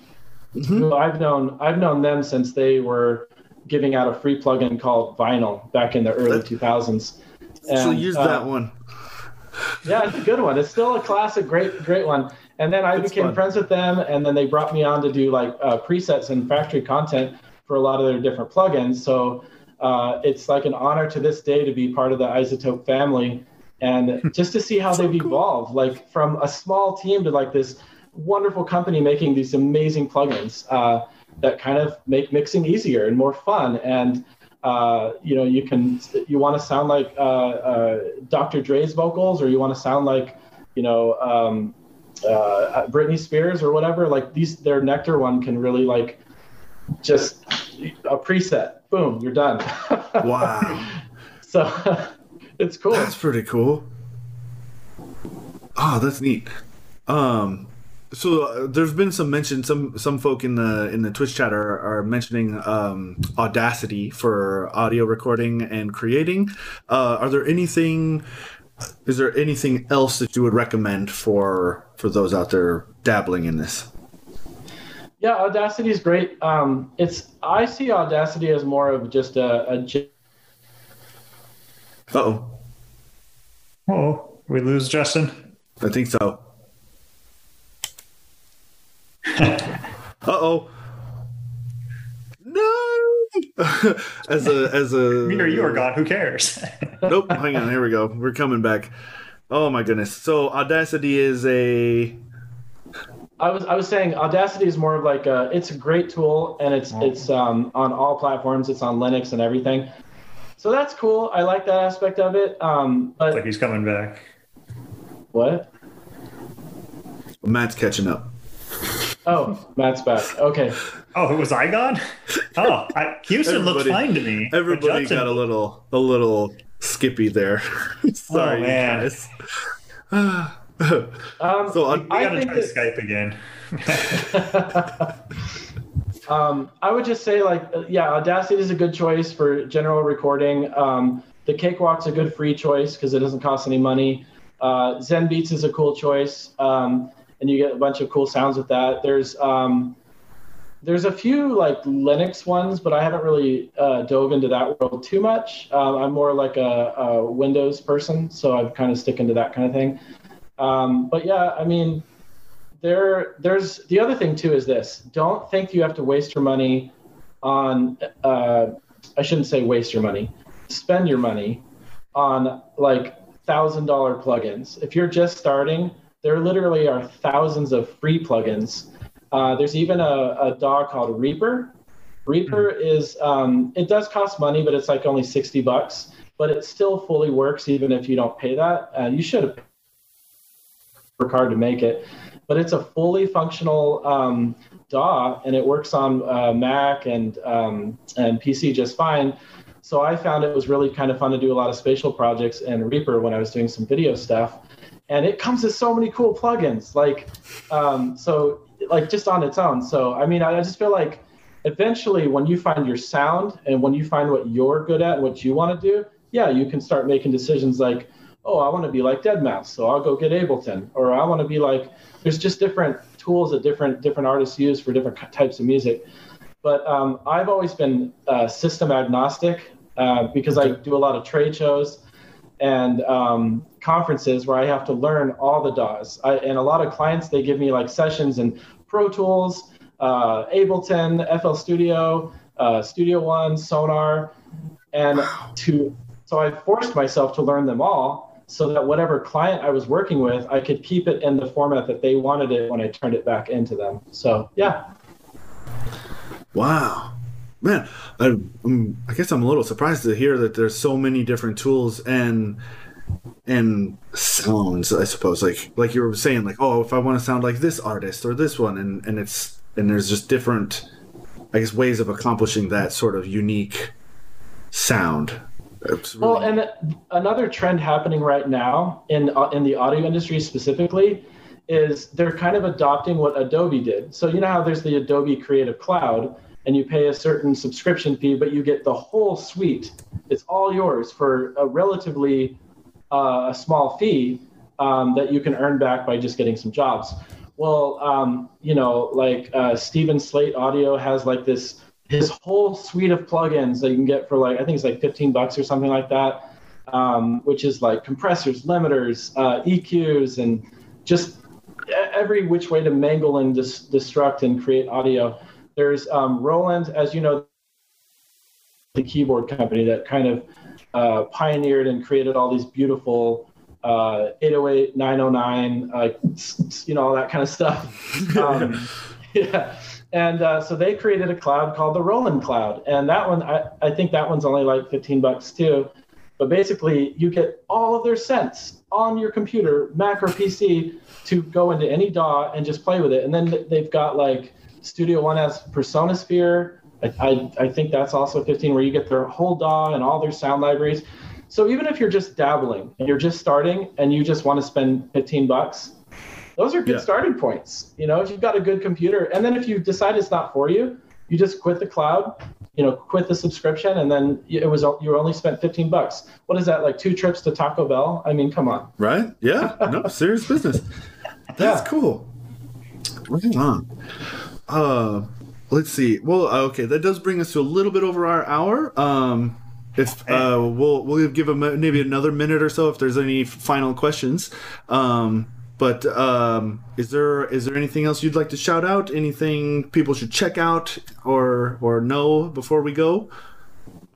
mm-hmm. I've known I've known them since they were giving out a free plugin called Vinyl back in the early 2000s. And, so use uh, that one. yeah, it's a good one. It's still a classic, great, great one. And then I That's became fun. friends with them, and then they brought me on to do like uh, presets and factory content for a lot of their different plugins. So uh, it's like an honor to this day to be part of the iZotope family, and just to see how they've evolved, like from a small team to like this wonderful company making these amazing plugins uh, that kind of make mixing easier and more fun. And uh, you know, you can you want to sound like uh, uh, Dr. Dre's vocals, or you want to sound like you know. Um, uh, Britney Spears or whatever, like these, their Nectar one can really like just a preset. Boom, you're done. Wow. so it's cool. That's pretty cool. Oh, that's neat. Um, so uh, there's been some mention. Some some folk in the in the Twitch chat are, are mentioning um, Audacity for audio recording and creating. Uh, are there anything? Is there anything else that you would recommend for for those out there dabbling in this? Yeah, Audacity is great. Um, it's I see Audacity as more of just a. Uh oh, Oh, we lose Justin. I think so. uh oh. No. as a as a Me or you are gone. Who cares? nope. Hang on. Here we go. We're coming back. Oh my goodness. So Audacity is a I was I was saying Audacity is more of like a it's a great tool and it's it's um, on all platforms. It's on Linux and everything. So that's cool. I like that aspect of it. Um, but like he's coming back. what? Matt's catching up. Oh, Matt's back. Okay. Oh, was I gone? Oh, I, Houston looked fine to me. but Everybody Justin- got a little a little skippy there. Sorry, Oh, man. guys. Um, So, We I gotta try that- Skype again. Um, I would just say like yeah, Audacity is a good choice for general recording. Um, the Cakewalk's a good free choice because it doesn't cost any money. Uh, Zen Beats is a cool choice, um, and you get a bunch of cool sounds with that. There's um, there's a few like Linux ones, but I haven't really uh, dove into that world too much. Um, I'm more like a, a Windows person, so I'm kind of sticking to that kind of thing. Um, but yeah, I mean, there there's the other thing too is this. Don't think you have to waste your money on uh, i shouldn't say waste your money. Spend your money on like thousand dollar plugins. If you're just starting there literally are thousands of free plugins. Uh, there's even a, a DAW called reaper. Reaper is um, it does cost money but it's like only 60 bucks but it still fully works even if you don't pay that. Uh, you should work hard to make it but it's a fully functional um, DAW and it works on uh, Mac and um, and PC just fine. So I found it was really kind of fun to do a lot of spatial projects in Reaper when I was doing some video stuff, and it comes with so many cool plugins. Like, um, so like just on its own. So I mean, I I just feel like eventually when you find your sound and when you find what you're good at, what you want to do, yeah, you can start making decisions like, oh, I want to be like Deadmau5, so I'll go get Ableton, or I want to be like there's just different tools that different different artists use for different types of music. But um, I've always been uh, system agnostic uh, because I do a lot of trade shows and um, conferences where I have to learn all the DAWs. I, and a lot of clients they give me like sessions in Pro Tools, uh, Ableton, FL Studio, uh, Studio One, Sonar, and to so I forced myself to learn them all so that whatever client I was working with, I could keep it in the format that they wanted it when I turned it back into them. So yeah, Wow, man, I, I guess I'm a little surprised to hear that there's so many different tools and and sounds. I suppose, like like you were saying, like oh, if I want to sound like this artist or this one, and and it's and there's just different, I guess, ways of accomplishing that sort of unique sound. It's Well, and another trend happening right now in uh, in the audio industry specifically is they're kind of adopting what Adobe did. So you know how there's the Adobe Creative Cloud, and you pay a certain subscription fee, but you get the whole suite. It's all yours for a relatively uh, a small fee um, that you can earn back by just getting some jobs. Well, um, you know, like uh, Steven Slate Audio has like this his whole suite of plugins that you can get for like I think it's like 15 bucks or something like that, um, which is like compressors, limiters, uh, EQs, and just every which way to mangle and dis- destruct and create audio. There's um, Roland, as you know, the keyboard company that kind of uh, pioneered and created all these beautiful uh, 808, 909, uh, you know, all that kind of stuff. Um, yeah. And uh, so they created a cloud called the Roland Cloud. And that one, I, I think that one's only like 15 bucks too. But basically, you get all of their sense on your computer, Mac or PC, to go into any DAW and just play with it. And then they've got like Studio One has PreSonus I, I, I think that's also 15, where you get their whole DAW and all their sound libraries. So even if you're just dabbling and you're just starting and you just want to spend 15 bucks, those are good yeah. starting points. You know, if you've got a good computer, and then if you decide it's not for you, you just quit the cloud, you know, quit the subscription, and then it was you only spent 15 bucks. What is that like? Two trips to Taco Bell? I mean, come on. Right? Yeah. No, serious business. That's yeah. cool. Right on. Uh, let's see. Well, okay, that does bring us to a little bit over our hour. Um, if uh, we'll we'll give them maybe another minute or so if there's any final questions. Um, but um, is there is there anything else you'd like to shout out? Anything people should check out or or know before we go?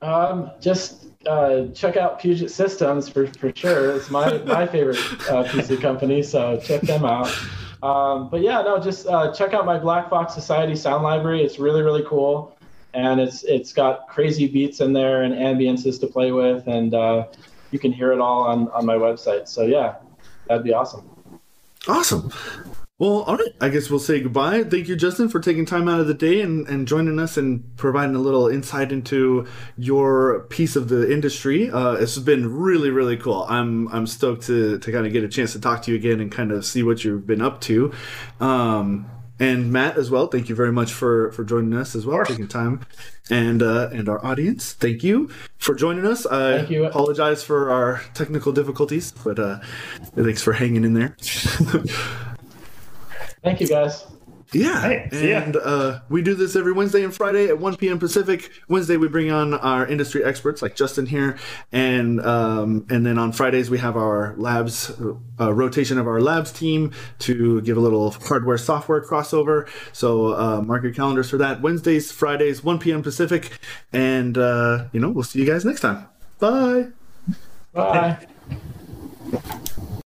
Um, just uh, check out Puget Systems for, for sure. It's my my favorite uh, PC company, so check them out. Um, but yeah, no, just uh, check out my Black Box Society sound library. It's really really cool, and it's it's got crazy beats in there and ambiances to play with, and uh, you can hear it all on on my website. So yeah, that'd be awesome. Awesome. Well, all right. I guess we'll say goodbye. Thank you, Justin, for taking time out of the day and, and joining us and providing a little insight into your piece of the industry. Uh, it's been really, really cool. I'm I'm stoked to, to kind of get a chance to talk to you again and kind of see what you've been up to. Um, and Matt as well. Thank you very much for for joining us as well, taking time, and uh, and our audience. Thank you for joining us. I thank you. apologize for our technical difficulties, but uh, thanks for hanging in there. Thank you, guys. Yeah, hey, and uh, we do this every Wednesday and Friday at 1 p.m. Pacific. Wednesday we bring on our industry experts like Justin here, and um, and then on Fridays we have our labs uh, rotation of our labs team to give a little hardware software crossover. So uh, mark your calendars for that. Wednesdays, Fridays, 1 p.m. Pacific, and uh, you know we'll see you guys next time. Bye. Bye.